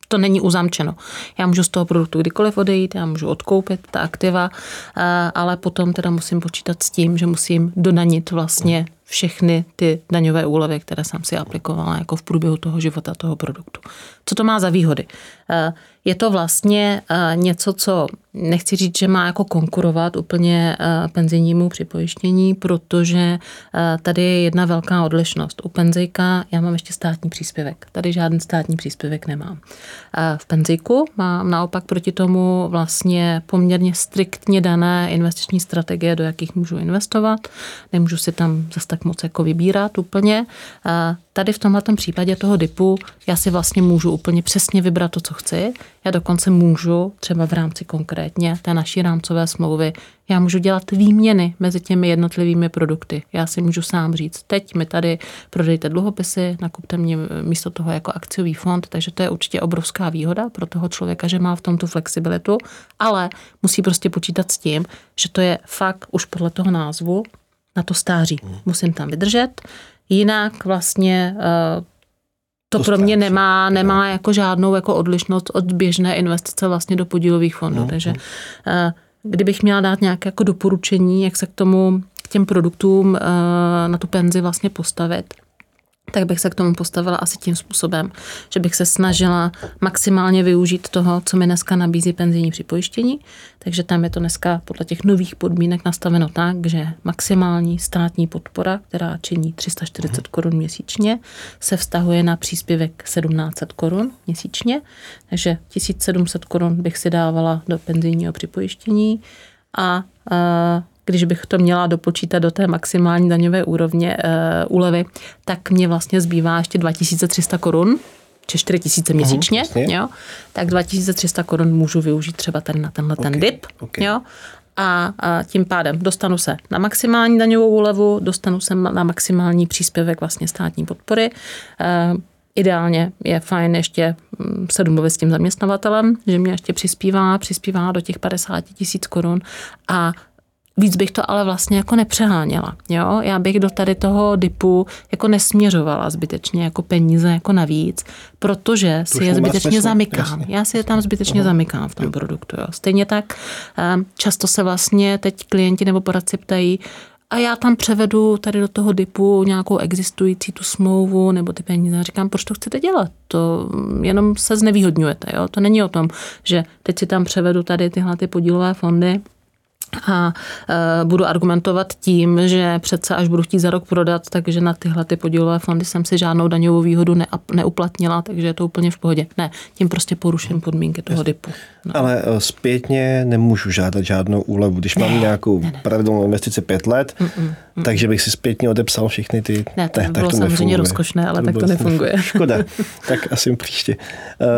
to není uzamčeno. Já můžu z toho produktu kdykoliv odejít, já můžu odkoupit ta aktiva, eh, ale potom teda musím počítat s tím, že musím dodanit vlastně všechny ty daňové úlevy, které jsem si aplikovala jako v průběhu toho života toho produktu. Co to má za výhody? Eh, je to vlastně eh, něco, co nechci říct, že má jako konkurovat úplně eh, penzijnímu připojištění, protože tady je jedna velká odlišnost. U penzijka já mám ještě státní příspěvek. Tady žádný státní příspěvek nemám. V penzijku mám naopak proti tomu vlastně poměrně striktně dané investiční strategie, do jakých můžu investovat. Nemůžu si tam zase tak moc jako vybírat úplně. Tady v tomhle případě toho DIPu já si vlastně můžu úplně přesně vybrat to, co chci. Já dokonce můžu třeba v rámci konkrétně té naší rámcové smlouvy, já můžu dělat výměny mezi těmi jednotlivými produkty. Já si můžu sám říct, teď mi tady prodejte dluhopisy, nakupte mě místo toho jako akciový fond, takže to je určitě obrovská výhoda pro toho člověka, že má v tom tu flexibilitu, ale musí prostě počítat s tím, že to je fakt už podle toho názvu na to stáří. Musím tam vydržet, jinak vlastně eh, to, to pro mě nemá, nemá jako žádnou jako odlišnost od běžné investice vlastně do podílových fondů. No, Takže no. Eh, kdybych měla dát nějaké jako doporučení, jak se k tomu, k těm produktům eh, na tu penzi vlastně postavit, tak bych se k tomu postavila asi tím způsobem, že bych se snažila maximálně využít toho, co mi dneska nabízí penzijní připojištění. Takže tam je to dneska podle těch nových podmínek nastaveno tak, že maximální státní podpora, která činí 340 mhm. korun měsíčně, se vztahuje na příspěvek 1700 korun měsíčně. Takže 1700 korun bych si dávala do penzijního připojištění a když bych to měla dopočítat do té maximální daňové úrovně uh, úlevy, tak mě vlastně zbývá ještě 2300 korun, či 4000 měsíčně, uh, jo, tak 2300 korun můžu využít třeba tady na tenhle okay, ten dip, okay. jo, a, a tím pádem dostanu se na maximální daňovou úlevu, dostanu se na maximální příspěvek vlastně státní podpory. E, Ideálně je fajn ještě mm, se domluvit s tím zaměstnavatelem, že mě ještě přispívá, přispívá do těch 50 tisíc korun a Víc bych to ale vlastně jako nepřeháněla. Jo? Já bych do tady toho dipu jako nesměřovala zbytečně jako peníze jako navíc, protože si je zbytečně smysl. zamykám. Jasně. Já si je tam zbytečně Aha. zamykám v tom jo. produktu. Jo? Stejně tak ehm, často se vlastně teď klienti nebo poradci ptají, a já tam převedu tady do toho dipu nějakou existující tu smlouvu nebo ty peníze. A říkám, proč to chcete dělat? To jenom se znevýhodňujete. Jo? To není o tom, že teď si tam převedu tady tyhle ty podílové fondy a e, budu argumentovat tím, že přece až budu chtít za rok prodat, takže na tyhle ty podílové fondy jsem si žádnou daňovou výhodu ne, neuplatnila, takže je to úplně v pohodě. Ne, tím prostě poruším podmínky toho DIPu. No. Ale e, zpětně nemůžu žádat žádnou úlevu. Když mám ne, nějakou ne, ne. pravidelnou investici pět let, mm, mm, mm. takže bych si zpětně odepsal všechny ty... Ne, to by bylo to samozřejmě nefunguje. rozkošné, ale to tak to nefunguje. Škoda, tak asi příště.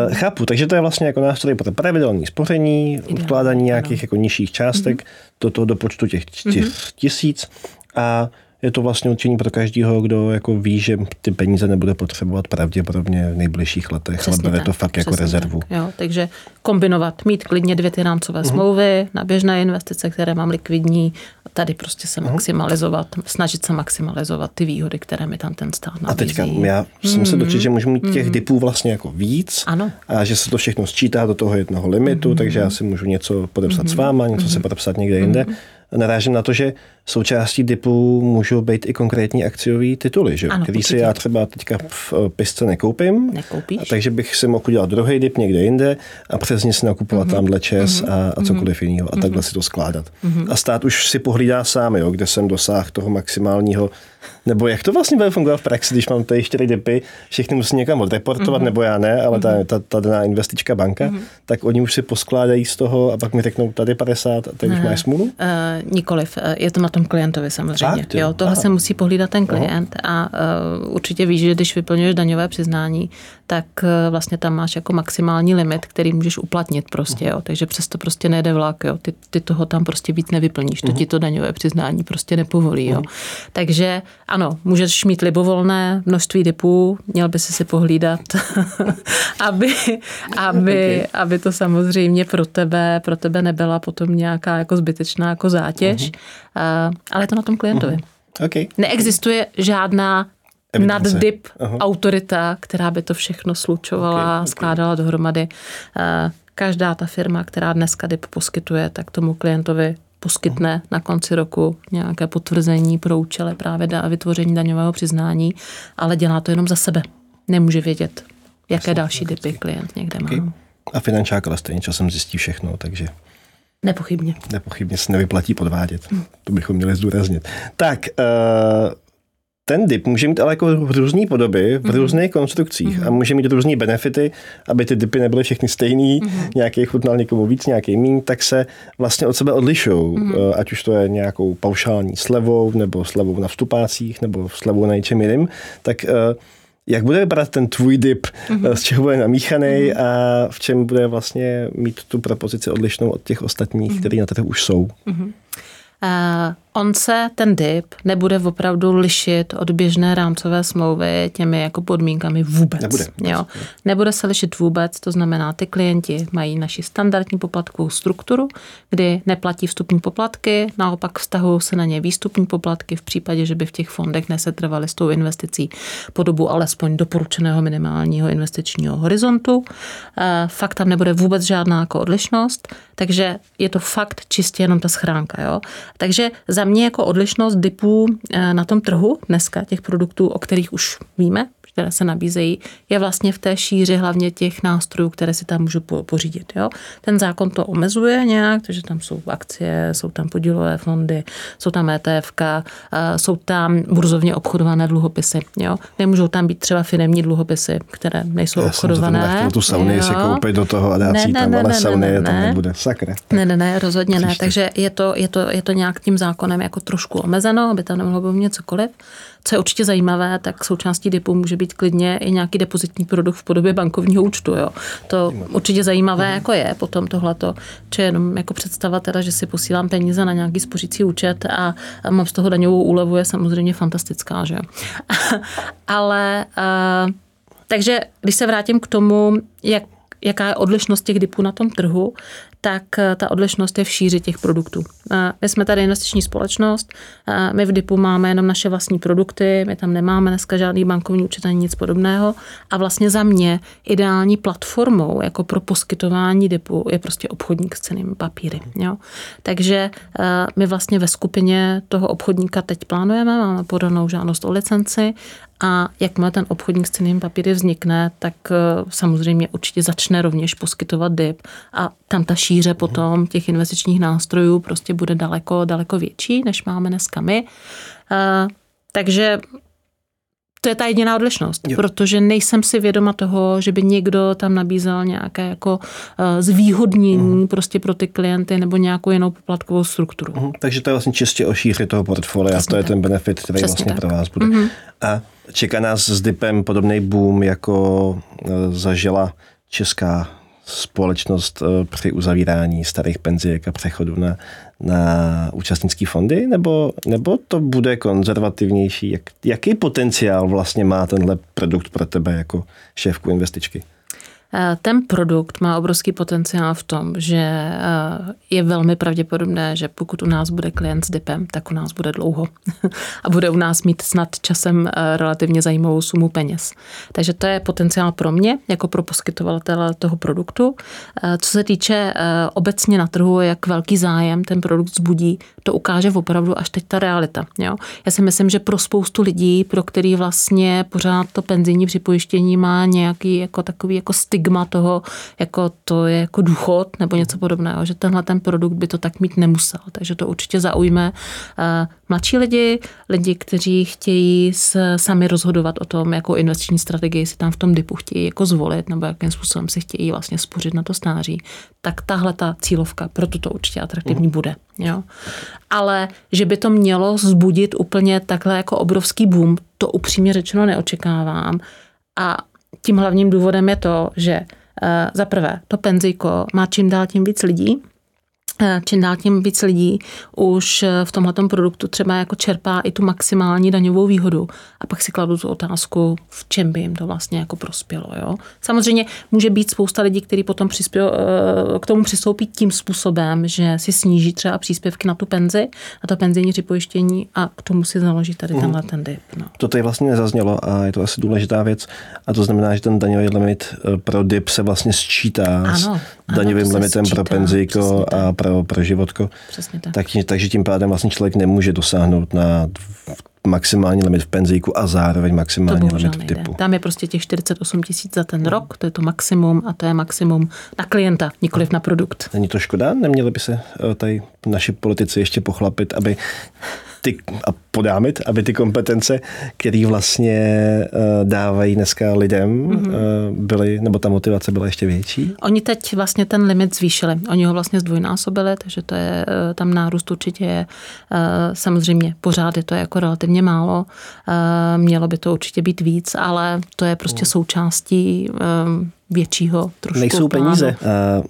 Uh, chápu, takže to je vlastně jako nástroj pro pravidelné spoření, odkládání nějakých jako nižších částek, mm-hmm do toho do počtu těch, těch mm-hmm. tisíc a je to vlastně určení pro každého, kdo jako ví, že ty peníze nebude potřebovat pravděpodobně v nejbližších letech, Přesně ale bere to fakt jako rezervu. Tak. Jo, takže kombinovat, mít klidně dvě ty rámcové uh-huh. smlouvy na běžné investice, které mám likvidní, a tady prostě se uh-huh. maximalizovat, snažit se maximalizovat ty výhody, které mi tam ten stát nabízí. A teďka já jsem mm-hmm. se dočetl, že můžu mít těch mm-hmm. dipů vlastně jako víc ano. a že se to všechno sčítá do toho jednoho limitu, mm-hmm. takže já si můžu něco podepsat mm-hmm. s váma, něco mm-hmm. se podepsat někde jinde. Mm-hmm narážím na to, že součástí DIPu můžou být i konkrétní akciové tituly, že? Ano, který si já třeba teďka v eh, pisce nekoupím, Nekoupíš. takže bych si mohl udělat druhý DIP někde jinde a přes ně si nakupovat mm-hmm. tamhle čes mm-hmm. a, a cokoliv mm-hmm. jiného a mm-hmm. takhle si to skládat. Mm-hmm. A stát už si pohlídá sám, jo, kde jsem dosáhl toho maximálního nebo jak to vlastně bude fungovat v praxi, když mám tady čtyři dipy, všechny musí někam odreportovat, mm-hmm. nebo já ne, ale ta, ta, ta daná investička banka, mm-hmm. tak oni už si poskládají z toho a pak mi řeknou tady 50 a tady už máš smůlu? Uh, nikoliv, eh, je to na tom klientovi samozřejmě. Fakt, jo, tohle Aha. se musí pohlídat ten klient Aha. a uh, určitě víš, že když vyplňuješ daňové přiznání, tak uh, vlastně tam máš jako maximální limit, který můžeš uplatnit prostě, jo, takže přesto prostě nejde vlak, jo, ty, ty toho tam prostě víc nevyplníš, to ti to daňové přiznání prostě nepovolí, jo. Takže ano, můžeš mít libovolné množství dipů, měl by si si pohlídat, aby, aby, aby to samozřejmě pro tebe, pro tebe nebyla potom nějaká jako zbytečná jako zátěž, uh-huh. uh, ale je to na tom klientovi. Uh-huh. Okay. Neexistuje žádná nad dip uh-huh. autorita, která by to všechno slučovala, okay, okay. skládala dohromady. Uh, každá ta firma, která dneska dip poskytuje, tak tomu klientovi poskytne na konci roku nějaké potvrzení pro účely právě da, vytvoření daňového přiznání, ale dělá to jenom za sebe. Nemůže vědět, jaké další dipy klient někde má. Okay. A finančák ale stejně časem zjistí všechno, takže... Nepochybně. Nepochybně se nevyplatí podvádět. Hmm. To bychom měli zdůraznit. Tak, uh, ten dip může mít ale jako v různé podoby, v mm-hmm. různých konstrukcích mm-hmm. a může mít různé benefity, aby ty dipy nebyly všechny stejný, mm-hmm. nějaký chutnal někomu víc, nějaký méně, tak se vlastně od sebe odlišují. Mm-hmm. Ať už to je nějakou paušální slevou, nebo slevou na vstupácích, nebo slevou na něčem jiným, tak eh, jak bude vypadat ten tvůj dip, mm-hmm. z čeho bude namíchaný mm-hmm. a v čem bude vlastně mít tu propozici odlišnou od těch ostatních, mm-hmm. které na trhu už jsou. Mm-hmm. Uh, on se, ten DIP, nebude opravdu lišit od běžné rámcové smlouvy těmi jako podmínkami vůbec. Nebude. Jo. Nebude se lišit vůbec, to znamená, ty klienti mají naši standardní poplatkovou strukturu, kdy neplatí vstupní poplatky, naopak vztahují se na ně výstupní poplatky v případě, že by v těch fondech nesetrvali s tou investicí po dobu alespoň doporučeného minimálního investičního horizontu. Eh, fakt tam nebude vůbec žádná jako odlišnost, takže je to fakt čistě jenom ta schránka. Jo. Takže za mě jako odlišnost dipů eh, na tom trhu dneska, těch produktů, o kterých už víme, které se nabízejí, je vlastně v té šíři hlavně těch nástrojů, které si tam můžu pořídit. Jo? Ten zákon to omezuje nějak, takže tam jsou akcie, jsou tam podílové fondy, jsou tam ETF, jsou tam burzovně obchodované dluhopisy. Jo? Nemůžou tam být třeba firmní dluhopisy, které nejsou Já obchodované. Jsem to tu sauny si koupit do toho a dát ne, si tam, ne, ale ne, sauny ne, ne, tam nebude. Sakra. Ne, ne, ne, rozhodně Příště. ne. Takže je to, je, to, je to nějak tím zákonem jako trošku omezeno, aby tam nemohlo být cokoliv. Co je určitě zajímavé, tak součástí DIPu může být klidně i nějaký depozitní produkt v podobě bankovního účtu. Jo. To určitě zajímavé mm. jako je potom tohleto, či jenom jako představa teda, že si posílám peníze na nějaký spořící účet a, a mám z toho daňovou úlevu je samozřejmě fantastická, že Ale uh, takže když se vrátím k tomu, jak jaká je odlišnost těch dipů na tom trhu, tak eh, ta odlišnost je v šíři těch produktů. My jsme tady investiční společnost, my v DIPu máme jenom naše vlastní produkty, my tam nemáme dneska žádný bankovní účet ani nic podobného a vlastně za mě ideální platformou jako pro poskytování DIPu je prostě obchodník s cenými papíry. Jo? Takže eh, my vlastně ve skupině toho obchodníka teď plánujeme, máme podanou žádost o licenci a jakmile ten obchodník s cenými papíry vznikne, tak eh, samozřejmě určitě začne rovněž poskytovat DIP a tam ta šíře potom těch investičních nástrojů prostě bude daleko, daleko větší, než máme dneska my. Takže to je ta jediná odlišnost, jo. protože nejsem si vědoma toho, že by někdo tam nabízel nějaké jako uh, zvýhodnění uh-huh. prostě pro ty klienty nebo nějakou jinou poplatkovou strukturu. Uh-huh. Takže to je vlastně čistě o šíři toho portfolia, Přesně to je tak. ten benefit, který Přesně vlastně tak. pro vás bude. Uh-huh. A čeká nás s DIPem podobný boom, jako uh, zažila česká společnost eh, při uzavírání starých penzijek a přechodu na, na účastnické fondy, nebo, nebo to bude konzervativnější? Jak, jaký potenciál vlastně má tenhle produkt pro tebe jako šéfku investičky? Eh, ten produkt má obrovský potenciál v tom, že eh, je velmi pravděpodobné, že pokud u nás bude klient s DIPem, tak u nás bude dlouho a bude u nás mít snad časem eh, relativně zajímavou sumu peněz. Takže to je potenciál pro mě, jako pro poskytovatele toho produktu. Co se týče obecně na trhu, jak velký zájem ten produkt zbudí, to ukáže opravdu až teď ta realita. Jo? Já si myslím, že pro spoustu lidí, pro který vlastně pořád to penzijní připojištění má nějaký jako takový jako stigma toho, jako to je jako důchod nebo něco podobného, že tenhle ten produkt by to tak mít nemusel. Takže to určitě zaujme eh, mladší lidi, lidi, kteří chtějí se sami rozhodovat o tom, jakou investiční strategii si tam v tom DIPu chtějí jako zvolit nebo jakým způsobem si chtějí vlastně spořit na to stáří, tak tahle ta cílovka proto to určitě atraktivní mm. bude. Jo. Ale že by to mělo zbudit úplně takhle jako obrovský boom, to upřímně řečeno neočekávám. A tím hlavním důvodem je to, že uh, za prvé, to penzíko má čím dál tím víc lidí, Eh, čím dál tím víc lidí už eh, v tomhle produktu třeba jako čerpá i tu maximální daňovou výhodu. A pak si kladu tu otázku, v čem by jim to vlastně jako prospělo. Jo? Samozřejmě může být spousta lidí, kteří potom přispěl, eh, k tomu přistoupí tím způsobem, že si sníží třeba příspěvky na tu penzi, na to penzijní připojištění a k tomu si založí tady mm. tenhle ten dip. No. To tady vlastně nezaznělo a je to asi důležitá věc. A to znamená, že ten daňový limit pro dip se vlastně sčítá ano, s daňovým ano, limitem sčítá, pro penzíko a pro pro, pro životko. Přesně tak. tak. Takže tím pádem vlastně člověk nemůže dosáhnout na maximální limit v penzíku a zároveň maximální limit v typu. Tam je prostě těch 48 tisíc za ten rok, to je to maximum a to je maximum na klienta, nikoliv na produkt. Není to škoda? Neměli by se eh, tady naši politici ještě pochlapit, aby ty, a podámit, aby ty kompetence, které vlastně uh, dávají dneska lidem, mm-hmm. byly, nebo ta motivace byla ještě větší? Oni teď vlastně ten limit zvýšili. Oni ho vlastně zdvojnásobili, takže to je, uh, tam nárůst určitě je. Samozřejmě pořád je to jako relativně málo. Mělo by to určitě být víc, ale to je prostě mm. součástí většího trošku Nejsou plánu. peníze. Uh,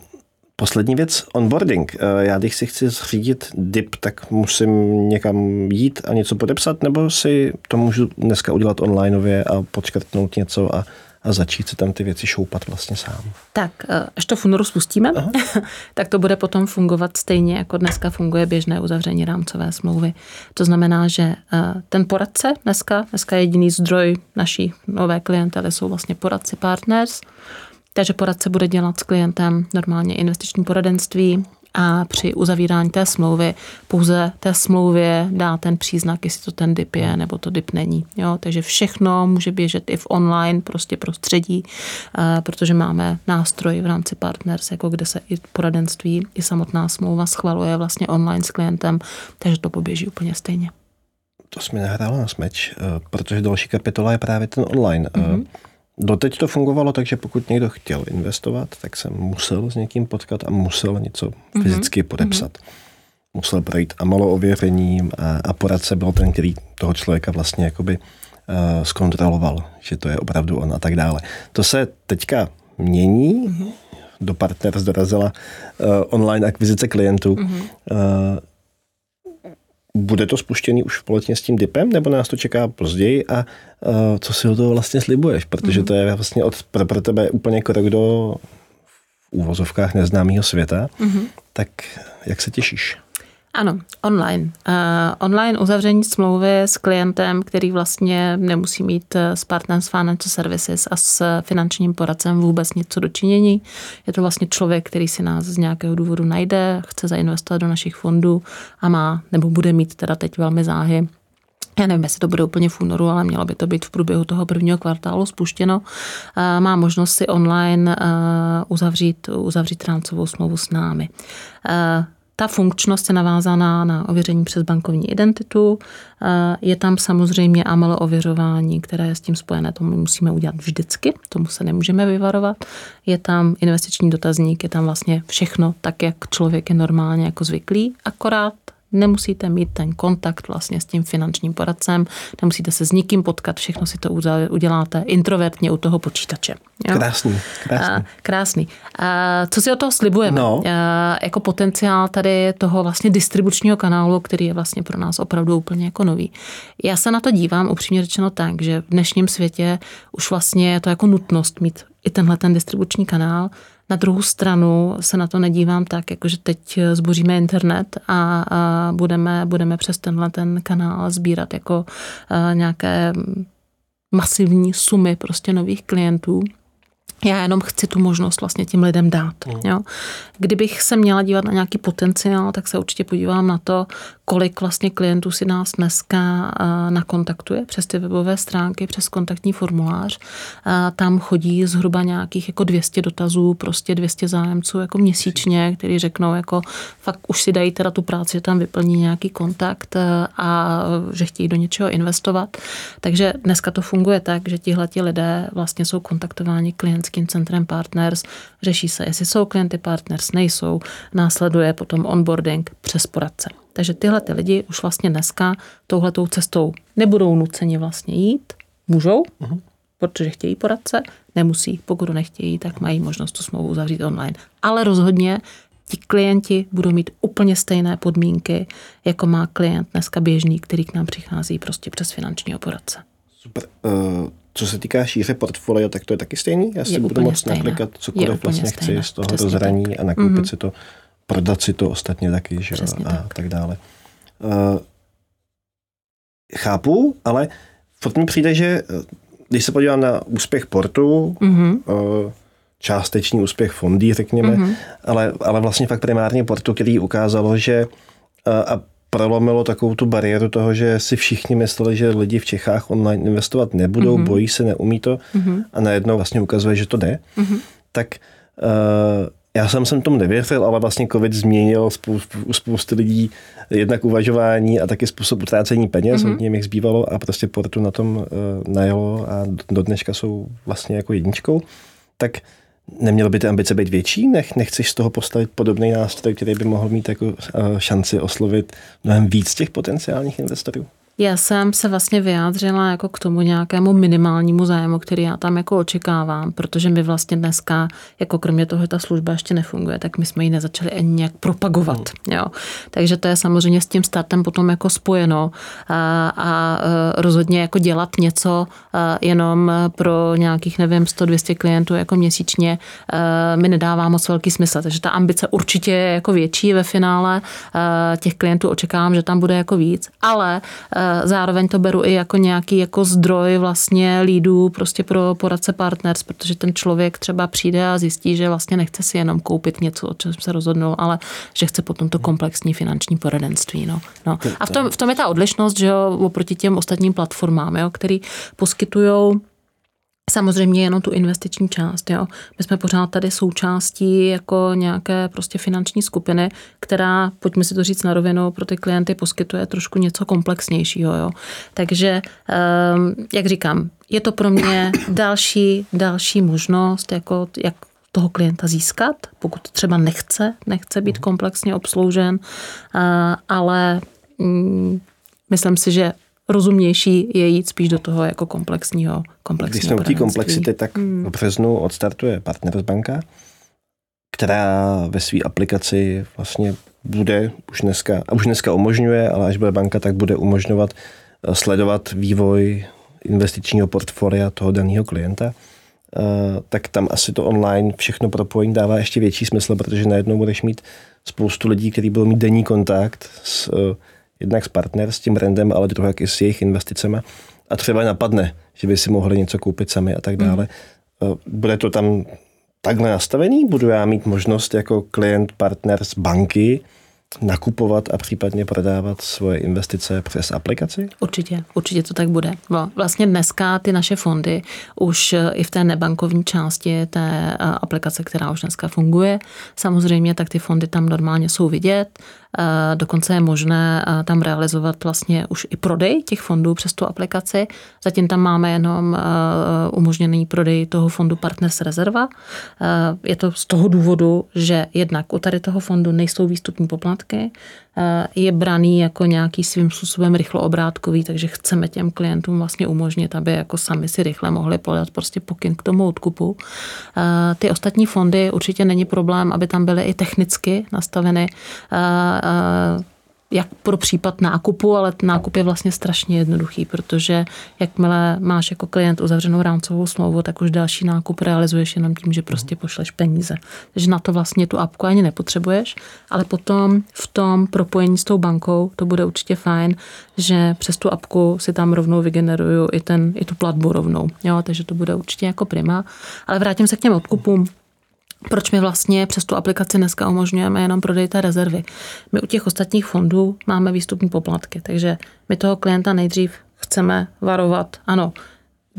Poslední věc, onboarding. Eh, já když si chci zřídit DIP, tak musím někam jít a něco podepsat, nebo si to můžu dneska udělat onlineově a podškrtnout něco a, a začít si tam ty věci šoupat vlastně sám. Tak, eh, až to Funoru spustíme, tak to bude potom fungovat stejně, jako dneska funguje běžné uzavření rámcové smlouvy. To znamená, že eh, ten poradce dneska, dneska jediný zdroj naší nové klientely jsou vlastně poradci partners, takže poradce bude dělat s klientem normálně investiční poradenství a při uzavírání té smlouvy pouze té smlouvě dá ten příznak, jestli to ten DIP je nebo to DIP není. Jo? Takže všechno může běžet i v online prostě prostředí, eh, protože máme nástroj v rámci Partners, jako kde se i poradenství, i samotná smlouva schvaluje vlastně online s klientem, takže to poběží úplně stejně. To jsme nahrálo na smeč, eh, protože další kapitola je právě ten online. Mm-hmm. Doteď to fungovalo tak, že pokud někdo chtěl investovat, tak se musel s někým potkat a musel něco mm-hmm. fyzicky podepsat. Mm-hmm. Musel projít a malo ověřením a, a poradce byl ten, který toho člověka vlastně jakoby zkontroloval, že to je opravdu on a tak dále. To se teďka mění. Mm-hmm. Do Partners dorazila uh, online akvizice klientů. Mm-hmm. Uh, bude to spuštěný už společně s tím DIPem, nebo nás to čeká později a uh, co si o toho vlastně slibuješ? Protože mm-hmm. to je vlastně od, pro, pro tebe úplně krok do v úvozovkách neznámého světa. Mm-hmm. Tak jak se těšíš? Ano, online. Uh, online uzavření smlouvy s klientem, který vlastně nemusí mít eh, s Partners Financial Services a s finančním poradcem vůbec něco dočinění. Je to vlastně člověk, který si nás z nějakého důvodu najde, chce zainvestovat do našich fondů a má, nebo bude mít teda teď velmi záhy já nevím, jestli to bude úplně v únoru, ale mělo by to být v průběhu toho prvního kvartálu spuštěno. Eh, má možnost si online uzavřít, uzavřít rámcovou smlouvu s námi. Ta funkčnost je navázaná na ověření přes bankovní identitu. Eh, je tam samozřejmě AML ověřování, které je s tím spojené. To my musíme udělat vždycky, tomu se nemůžeme vyvarovat. Je tam investiční dotazník, je tam vlastně všechno tak, jak člověk je normálně jako zvyklý, akorát nemusíte mít ten kontakt vlastně s tím finančním poradcem, nemusíte se s nikým potkat, všechno si to uděláte introvertně u toho počítače. Jo? Krásný, krásný. A, krásný. A, co si o toho slibujeme? No. A, jako potenciál tady toho vlastně distribučního kanálu, který je vlastně pro nás opravdu úplně jako nový. Já se na to dívám upřímně řečeno tak, že v dnešním světě už vlastně je to jako nutnost mít i tenhle ten distribuční kanál, na druhou stranu se na to nedívám tak, jakože teď zboříme internet a, a budeme, budeme přes tenhle ten kanál sbírat jako nějaké masivní sumy prostě nových klientů. Já jenom chci tu možnost vlastně tím lidem dát. Mm. Jo. Kdybych se měla dívat na nějaký potenciál, tak se určitě podívám na to, kolik vlastně klientů si nás dneska nakontaktuje přes ty webové stránky, přes kontaktní formulář. Tam chodí zhruba nějakých jako 200 dotazů, prostě 200 zájemců jako měsíčně, který řeknou jako fakt už si dají teda tu práci, že tam vyplní nějaký kontakt a že chtějí do něčeho investovat. Takže dneska to funguje tak, že tihleti lidé vlastně jsou kontaktováni klientským centrem Partners, řeší se, jestli jsou klienty Partners, nejsou, následuje potom onboarding přes poradce. Takže tyhle ty lidi už vlastně dneska touhletou cestou nebudou nuceni vlastně jít, můžou, uh-huh. protože chtějí poradce, nemusí, pokud nechtějí, tak mají možnost tu smlouvu zavřít online. Ale rozhodně ti klienti budou mít úplně stejné podmínky, jako má klient dneska běžný, který k nám přichází prostě přes finančního poradce. Super. Uh, co se týká šíře portfolia, tak to je taky stejný? Já si budu moct naplikat cokoliv vlastně stejné. chci z toho Přesně rozhraní tak. a nakoupit mm-hmm. si to prodat si to ostatně taky, že a tak. tak dále. Uh, chápu, ale furt mi přijde, že eh, když se podívám na úspěch portu, mm-hmm. uh, částečný úspěch fondí, řekněme, mm-hmm. ale, ale vlastně fakt primárně portu, který ukázalo, že uh, a prolomilo takovou tu bariéru toho, že si všichni mysleli, že lidi v Čechách online investovat nebudou, mm-hmm. bojí se, neumí to mm-hmm. a najednou vlastně ukazuje, že to jde, mm-hmm. tak uh, já jsem sem tomu nevěřil, ale vlastně covid změnil spoustu, spoustu lidí jednak uvažování a taky způsob utrácení peněz, mm-hmm. hodně jich zbývalo a prostě Portu na tom uh, najelo a do dneška jsou vlastně jako jedničkou. Tak nemělo by ty ambice být větší? Nech, nechceš z toho postavit podobný nástroj, který by mohl mít jako uh, šanci oslovit mnohem víc těch potenciálních investorů? Já jsem se vlastně vyjádřila jako k tomu nějakému minimálnímu zájmu, který já tam jako očekávám, protože my vlastně dneska, jako kromě toho, že ta služba ještě nefunguje, tak my jsme ji nezačali ani nějak propagovat. Mm. Jo. Takže to je samozřejmě s tím startem potom jako spojeno a, a e, rozhodně jako dělat něco jenom pro nějakých, nevím, 100-200 klientů jako měsíčně e, mi nedává moc velký smysl. Takže ta ambice určitě je jako větší ve finále. E, těch klientů očekávám, že tam bude jako víc, ale zároveň to beru i jako nějaký jako zdroj vlastně lídů prostě pro poradce partners, protože ten člověk třeba přijde a zjistí, že vlastně nechce si jenom koupit něco, o čem se rozhodnul, ale že chce potom to komplexní finanční poradenství. No. No. A v tom, v tom je ta odlišnost, že jo, oproti těm ostatním platformám, jo, který poskytují Samozřejmě jenom tu investiční část. Jo. My jsme pořád tady součástí jako nějaké prostě finanční skupiny, která, pojďme si to říct na rovinu, pro ty klienty poskytuje trošku něco komplexnějšího. Jo. Takže, ehm, jak říkám, je to pro mě další, další možnost, jako, jak toho klienta získat, pokud třeba nechce, nechce být komplexně obsloužen, ale mm, myslím si, že rozumnější je jít spíš do toho jako komplexního, komplexního Když jsme u té komplexity, tak hmm. v březnu odstartuje Partners banka, která ve své aplikaci vlastně bude už dneska, a už dneska umožňuje, ale až bude banka, tak bude umožňovat eh, sledovat vývoj investičního portfolia toho daného klienta. Uh, tak tam asi to online všechno propojení dává ještě větší smysl, protože najednou budeš mít spoustu lidí, kteří budou mít denní kontakt s, uh, jednak s partner, s tím brandem, ale druhé i s jejich investicemi a třeba napadne, že by si mohli něco koupit sami a tak dále. Mm. Bude to tam takhle nastavený? Budu já mít možnost jako klient, partner z banky nakupovat a případně prodávat svoje investice přes aplikaci? Určitě, určitě to tak bude. Vlastně dneska ty naše fondy už i v té nebankovní části té aplikace, která už dneska funguje, samozřejmě tak ty fondy tam normálně jsou vidět. Dokonce je možné tam realizovat vlastně už i prodej těch fondů přes tu aplikaci. Zatím tam máme jenom umožněný prodej toho fondu Partners Rezerva. Je to z toho důvodu, že jednak u tady toho fondu nejsou výstupní poplatky, je braný jako nějaký svým způsobem rychloobrátkový, takže chceme těm klientům vlastně umožnit, aby jako sami si rychle mohli podat prostě pokyn k tomu odkupu. Ty ostatní fondy určitě není problém, aby tam byly i technicky nastaveny jak pro případ nákupu, ale nákup je vlastně strašně jednoduchý, protože jakmile máš jako klient uzavřenou rámcovou smlouvu, tak už další nákup realizuješ jenom tím, že prostě pošleš peníze. Takže na to vlastně tu apku ani nepotřebuješ, ale potom v tom propojení s tou bankou to bude určitě fajn, že přes tu apku si tam rovnou vygeneruju i, ten, i tu platbu rovnou. Jo, takže to bude určitě jako prima. Ale vrátím se k těm odkupům proč my vlastně přes tu aplikaci dneska umožňujeme jenom prodej té rezervy. My u těch ostatních fondů máme výstupní poplatky, takže my toho klienta nejdřív chceme varovat, ano,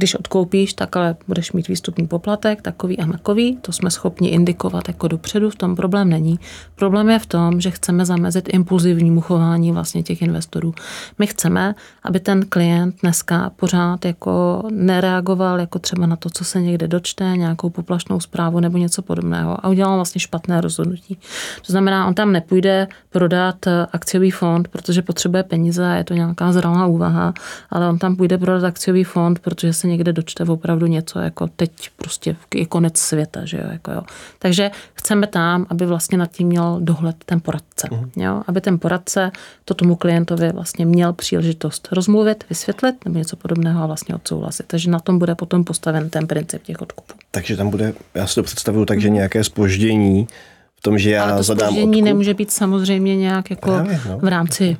když odkoupíš, tak ale budeš mít výstupní poplatek, takový a makový, to jsme schopni indikovat jako dopředu, v tom problém není. Problém je v tom, že chceme zamezit impulzivnímu chování vlastně těch investorů. My chceme, aby ten klient dneska pořád jako nereagoval jako třeba na to, co se někde dočte, nějakou poplašnou zprávu nebo něco podobného a udělal vlastně špatné rozhodnutí. To znamená, on tam nepůjde prodat eh, akciový fond, protože potřebuje peníze, je to nějaká zralá úvaha, ale on tam půjde prodat akciový fond, protože se někde dočte opravdu něco, jako teď prostě je konec světa, že jo, jako jo. Takže chceme tam, aby vlastně nad tím měl dohled ten poradce, uh-huh. jo, aby ten poradce to tomu klientovi vlastně měl příležitost rozmluvit, vysvětlit nebo něco podobného a vlastně odsouhlasit. Takže na tom bude potom postaven ten princip těch odkupů. Takže tam bude, já si to představuju tak, že mhm. nějaké spoždění v tom, že já Ale to zadám odkup. nemůže být samozřejmě nějak jako Právě, no. v rámci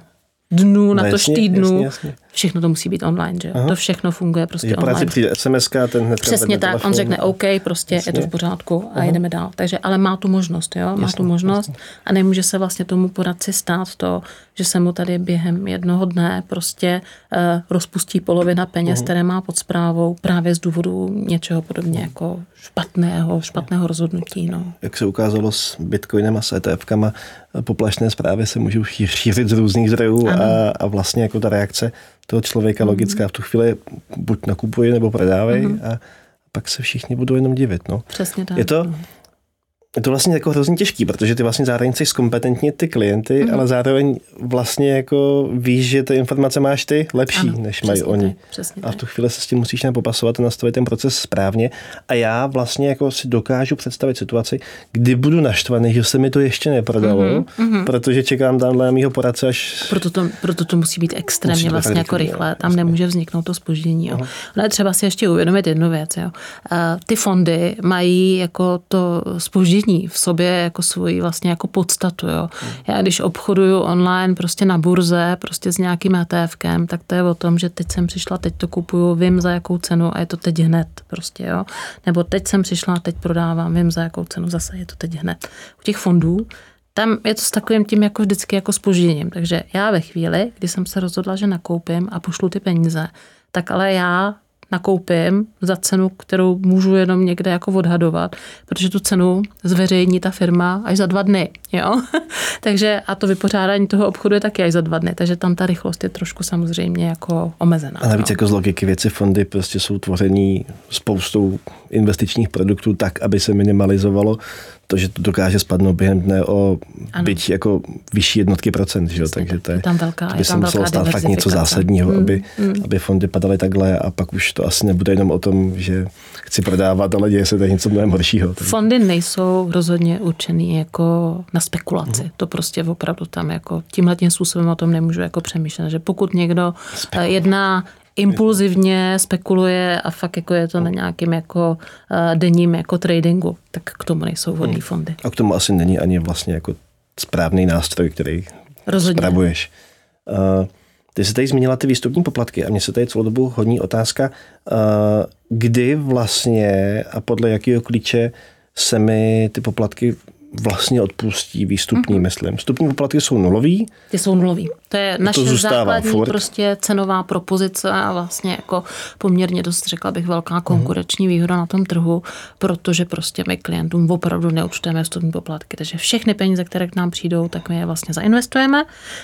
dnů, na no, tož. Jasně, jasně. Všechno to musí být online, že jo? To všechno funguje prostě je online. přijde SMS, ten hned Přesně tak, telefon. on řekne OK, prostě jasně. je to v pořádku a uh-huh. jedeme dál. Takže, ale má tu možnost, jo? Má jasně, tu možnost jasně. a nemůže se vlastně tomu poradci stát to, že se mu tady během jednoho dne prostě uh, rozpustí polovina peněz, uh-huh. které má pod zprávou právě z důvodu něčeho podobně jako špatného, špatného rozhodnutí. No. Jak se ukázalo s Bitcoinem a s ETFkama, poplašné zprávy se můžou šířit z různých zdrojů a, a vlastně jako ta reakce toho člověka logická v tu chvíli buď nakupuje nebo prodávej mm. a pak se všichni budou jenom divit. No. Přesně tak. Je to, mhm je to vlastně jako hrozně těžký, protože ty vlastně zároveň chceš zkompetentnit ty klienty, mm. ale zároveň vlastně jako víš, že ty informace máš ty lepší, ano, než mají oni. Tak, a v tu chvíli se s tím musíš popasovat a nastavit ten proces správně. A já vlastně jako si dokážu představit situaci, kdy budu naštvaný, že se mi to ještě neprodalo, mm-hmm. protože čekám tamhle na mýho poradce až... Proto to, proto to musí být extrémně musí vlastně jako rychle. Tam nemůže vzniknout to spoždění. Jo. No třeba si ještě uvědomit jednu věc. Jo. Ty fondy mají jako to spoždění cítí v sobě jako svoji vlastně jako podstatu. Jo. Já když obchoduju online prostě na burze, prostě s nějakým ETFkem, tak to je o tom, že teď jsem přišla, teď to kupuju, vím za jakou cenu a je to teď hned prostě, jo. Nebo teď jsem přišla, teď prodávám, vím za jakou cenu, zase je to teď hned. U těch fondů tam je to s takovým tím jako vždycky jako spožděním. Takže já ve chvíli, kdy jsem se rozhodla, že nakoupím a pošlu ty peníze, tak ale já nakoupím za cenu, kterou můžu jenom někde jako odhadovat, protože tu cenu zveřejní ta firma až za dva dny. Jo? takže a to vypořádání toho obchodu je taky až za dva dny, takže tam ta rychlost je trošku samozřejmě jako omezená. A navíc no. jako z logiky věci fondy prostě jsou tvoření spoustou investičních produktů tak, aby se minimalizovalo to, že to dokáže spadnout během dne o ano. byť jako vyšší jednotky procent, že? takže to je, je tam velká, to by se muselo stát fakt něco zásadního, mm, aby, mm. aby fondy padaly takhle a pak už to asi nebude jenom o tom, že chci prodávat, ale děje se tady něco mnohem horšího. Takže. Fondy nejsou rozhodně určený jako na spekulaci. Mm. To prostě opravdu tam jako tímhle tím způsobem o tom nemůžu jako přemýšlet, že pokud někdo Spekulace. jedná impulzivně spekuluje a fakt jako je to na nějakým jako uh, denním jako tradingu, tak k tomu nejsou vhodné hmm. fondy. A k tomu asi není ani vlastně jako správný nástroj, který Rozhodně. spravuješ. Uh, ty jsi tady zmínila ty výstupní poplatky a mně se tady celou dobu hodní otázka, uh, kdy vlastně a podle jakého klíče se mi ty poplatky vlastně odpustí výstupní, mm-hmm. myslím. Vstupní poplatky jsou nulový. Ty jsou nulový. To je naše to základní furt. prostě cenová propozice a vlastně jako poměrně dost řekla bych velká konkurenční mm-hmm. výhoda na tom trhu, protože prostě my klientům opravdu neúčtujeme vstupní poplatky. Takže všechny peníze, které k nám přijdou, tak my je vlastně zainvestujeme.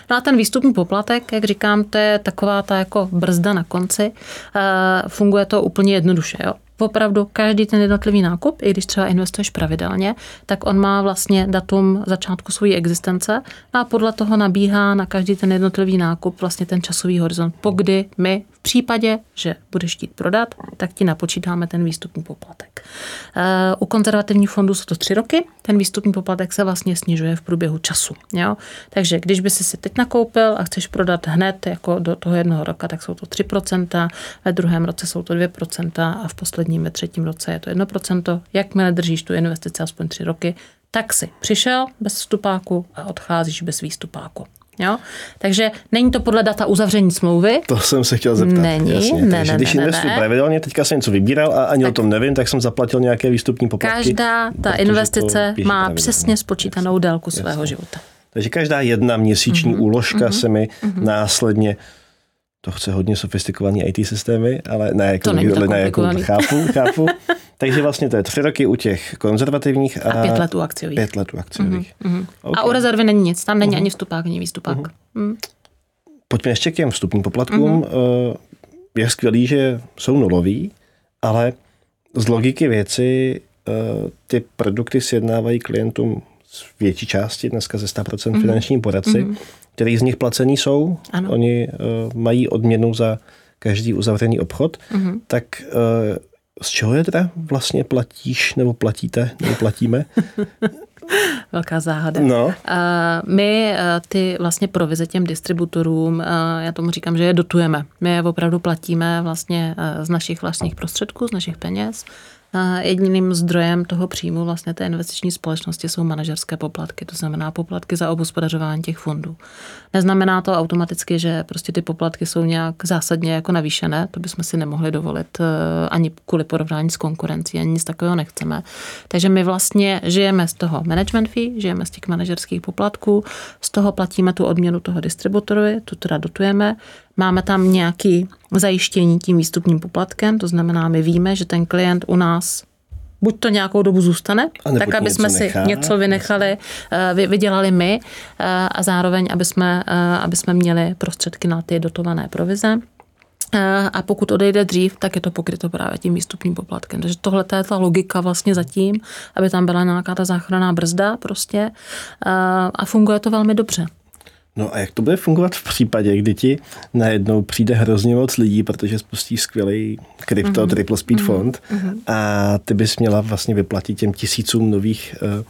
No a ten výstupní poplatek, jak říkám, to je taková ta jako brzda na konci. Uh, funguje to úplně jednoduše. Jo? Opravdu každý ten jednotlivý nákup, i když třeba investuješ pravidelně, tak on má vlastně datum začátku své existence a podle toho nabíhá na každý ten jednotlivý nákup vlastně ten časový horizont, po kdy my případě, že budeš chtít prodat, tak ti napočítáme ten výstupní poplatek. Eh, u konzervativních fondů jsou to tři roky, ten výstupní poplatek se vlastně snižuje v průběhu času. Jo? Takže když by si si teď nakoupil a chceš prodat hned jako do toho jednoho roka, tak jsou to 3%, ve druhém roce jsou to 2% a v posledním ve třetím roce je to 1%. Jakmile držíš tu investici aspoň tři roky, tak si přišel bez vstupáku a odcházíš bez výstupáku. Jo? Takže není to podle data uzavření smlouvy. To jsem se chtěl zeptat. Není, jasně. ne, Takže ne, když ne, investuji ne. pravidelně, teďka jsem něco vybíral a ani tak o tom nevím, tak jsem zaplatil nějaké výstupní poplatky. Každá ta investice má přesně spočítanou jasně, délku svého jasně. života. Takže každá jedna měsíční mm-hmm, úložka mm-hmm, se mi mm-hmm. následně to chce hodně sofistikovaný IT systémy, ale ne, jako, to ne, jako chápu, chápu. Takže vlastně to je tři roky u těch konzervativních a, a pět let u akciových. Pět let u akciových. Mm-hmm. Okay. A u rezervy není nic, tam není uh-huh. ani vstupák, ani výstupák. Uh-huh. Mm. Pojďme ještě k těm vstupním poplatkům. Uh-huh. Je skvělý, že jsou nulový, ale z logiky věci eh, ty produkty sjednávají klientům z větší části, dneska ze 100% mm-hmm. finanční poradci, mm-hmm. který z nich placení jsou. Ano. Oni uh, mají odměnu za každý uzavřený obchod. Mm-hmm. Tak z čeho je teda vlastně platíš, nebo platíte, nebo platíme? Velká záhada. No. My ty vlastně provize těm distributorům, já tomu říkám, že je dotujeme. My je opravdu platíme vlastně z našich vlastních prostředků, z našich peněz. Jediným zdrojem toho příjmu vlastně té investiční společnosti jsou manažerské poplatky, to znamená poplatky za obospodařování těch fondů. Neznamená to automaticky, že prostě ty poplatky jsou nějak zásadně jako navýšené, to bychom si nemohli dovolit eh, ani kvůli porovnání s konkurencí, ani nic takového nechceme. Takže my vlastně žijeme z toho management fee, žijeme z těch manažerských poplatků, z toho platíme tu odměnu toho distributorovi, tu teda dotujeme, Máme tam nějaký zajištění tím výstupním poplatkem, to znamená, my víme, že ten klient u nás buď to nějakou dobu zůstane, tak aby jsme si nechá. něco vynechali, eh, vydělali my eh, a zároveň, aby jsme, eh, aby jsme měli prostředky na ty dotované provize. A pokud odejde dřív, tak je to pokryto právě tím výstupním poplatkem. Takže tohle je ta logika vlastně zatím, aby tam byla nějaká ta záchranná brzda prostě a funguje to velmi dobře. No a jak to bude fungovat v případě, kdy ti najednou přijde hrozně moc lidí, protože spustí skvělý krypto mm-hmm. triple speed mm-hmm. fond mm-hmm. a ty bys měla vlastně vyplatit těm tisícům nových uh,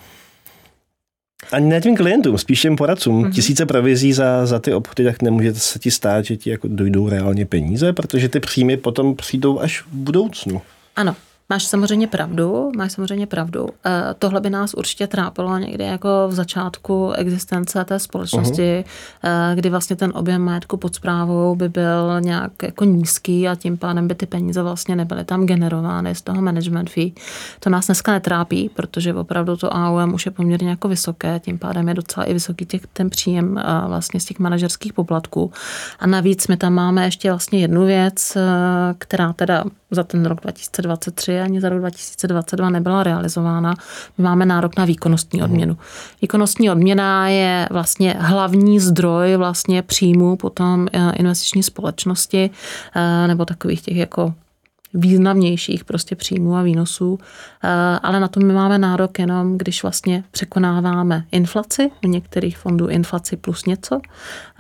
ani ne těm klientům, spíš těm poradcům. Mm-hmm. Tisíce provizí za, za ty obchody, tak nemůže se ti stát, že ti jako dojdou reálně peníze, protože ty příjmy potom přijdou až v budoucnu. Ano, Máš samozřejmě pravdu, máš samozřejmě pravdu. E, tohle by nás určitě trápilo někdy jako v začátku existence té společnosti, uh-huh. e, kdy vlastně ten objem majetku pod zprávou by byl nějak jako nízký a tím pádem by ty peníze vlastně nebyly tam generovány z toho management fee. To nás dneska netrápí, protože opravdu to AUM už je poměrně jako vysoké, tím pádem je docela i vysoký těch, ten příjem e, vlastně z těch manažerských poplatků. A navíc my tam máme ještě vlastně jednu věc, která teda za ten rok 2023 ani za rok 2022 nebyla realizována. My máme nárok na výkonnostní odměnu. Výkonnostní odměna je vlastně hlavní zdroj vlastně příjmu potom eh, investiční společnosti eh, nebo takových těch jako významnějších prostě příjmů a výnosů, eh, ale na to my máme nárok jenom, když vlastně překonáváme inflaci, u některých fondů inflaci plus něco,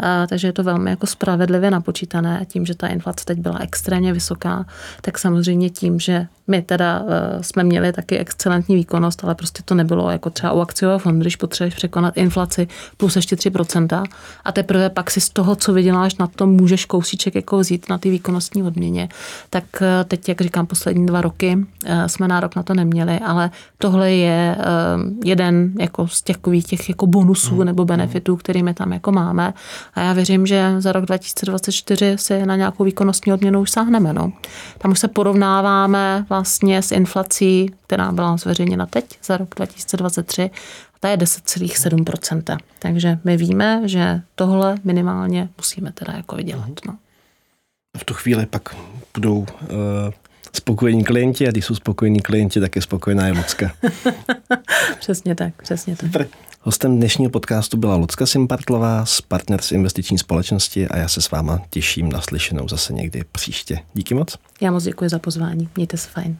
eh, takže je to velmi jako spravedlivě napočítané tím, že ta inflace teď byla extrémně vysoká, tak samozřejmě tím, že my teda uh, jsme měli taky excelentní výkonnost, ale prostě to nebylo jako třeba u akciového fondu, když potřebuješ překonat inflaci plus ještě 3% a teprve pak si z toho, co vyděláš na tom, můžeš kousíček jako vzít na ty výkonnostní odměně. Tak uh, teď, jak říkám, poslední dva roky uh, jsme nárok na to neměli, ale tohle je jeden jako z takových těch jako bonusů hmm. nebo benefitů, kterými tam jako máme. A já věřím, že za rok 2024 si na nějakou výkonnostní odměnu už sáhneme. No. Tam už se porovnáváme vlastně s inflací, která byla zveřejněna teď za rok 2023, ta je 10,7%. Takže my víme, že tohle minimálně musíme teda jako vydělat. No. V tu chvíli pak budou uh, spokojení klienti a když jsou spokojení klienti, tak je spokojená je přesně tak, přesně tak. Super. Hostem dnešního podcastu byla Lucka Simpartlová z Partners investiční společnosti a já se s váma těším na slyšenou zase někdy příště. Díky moc. Já moc děkuji za pozvání. Mějte se fajn.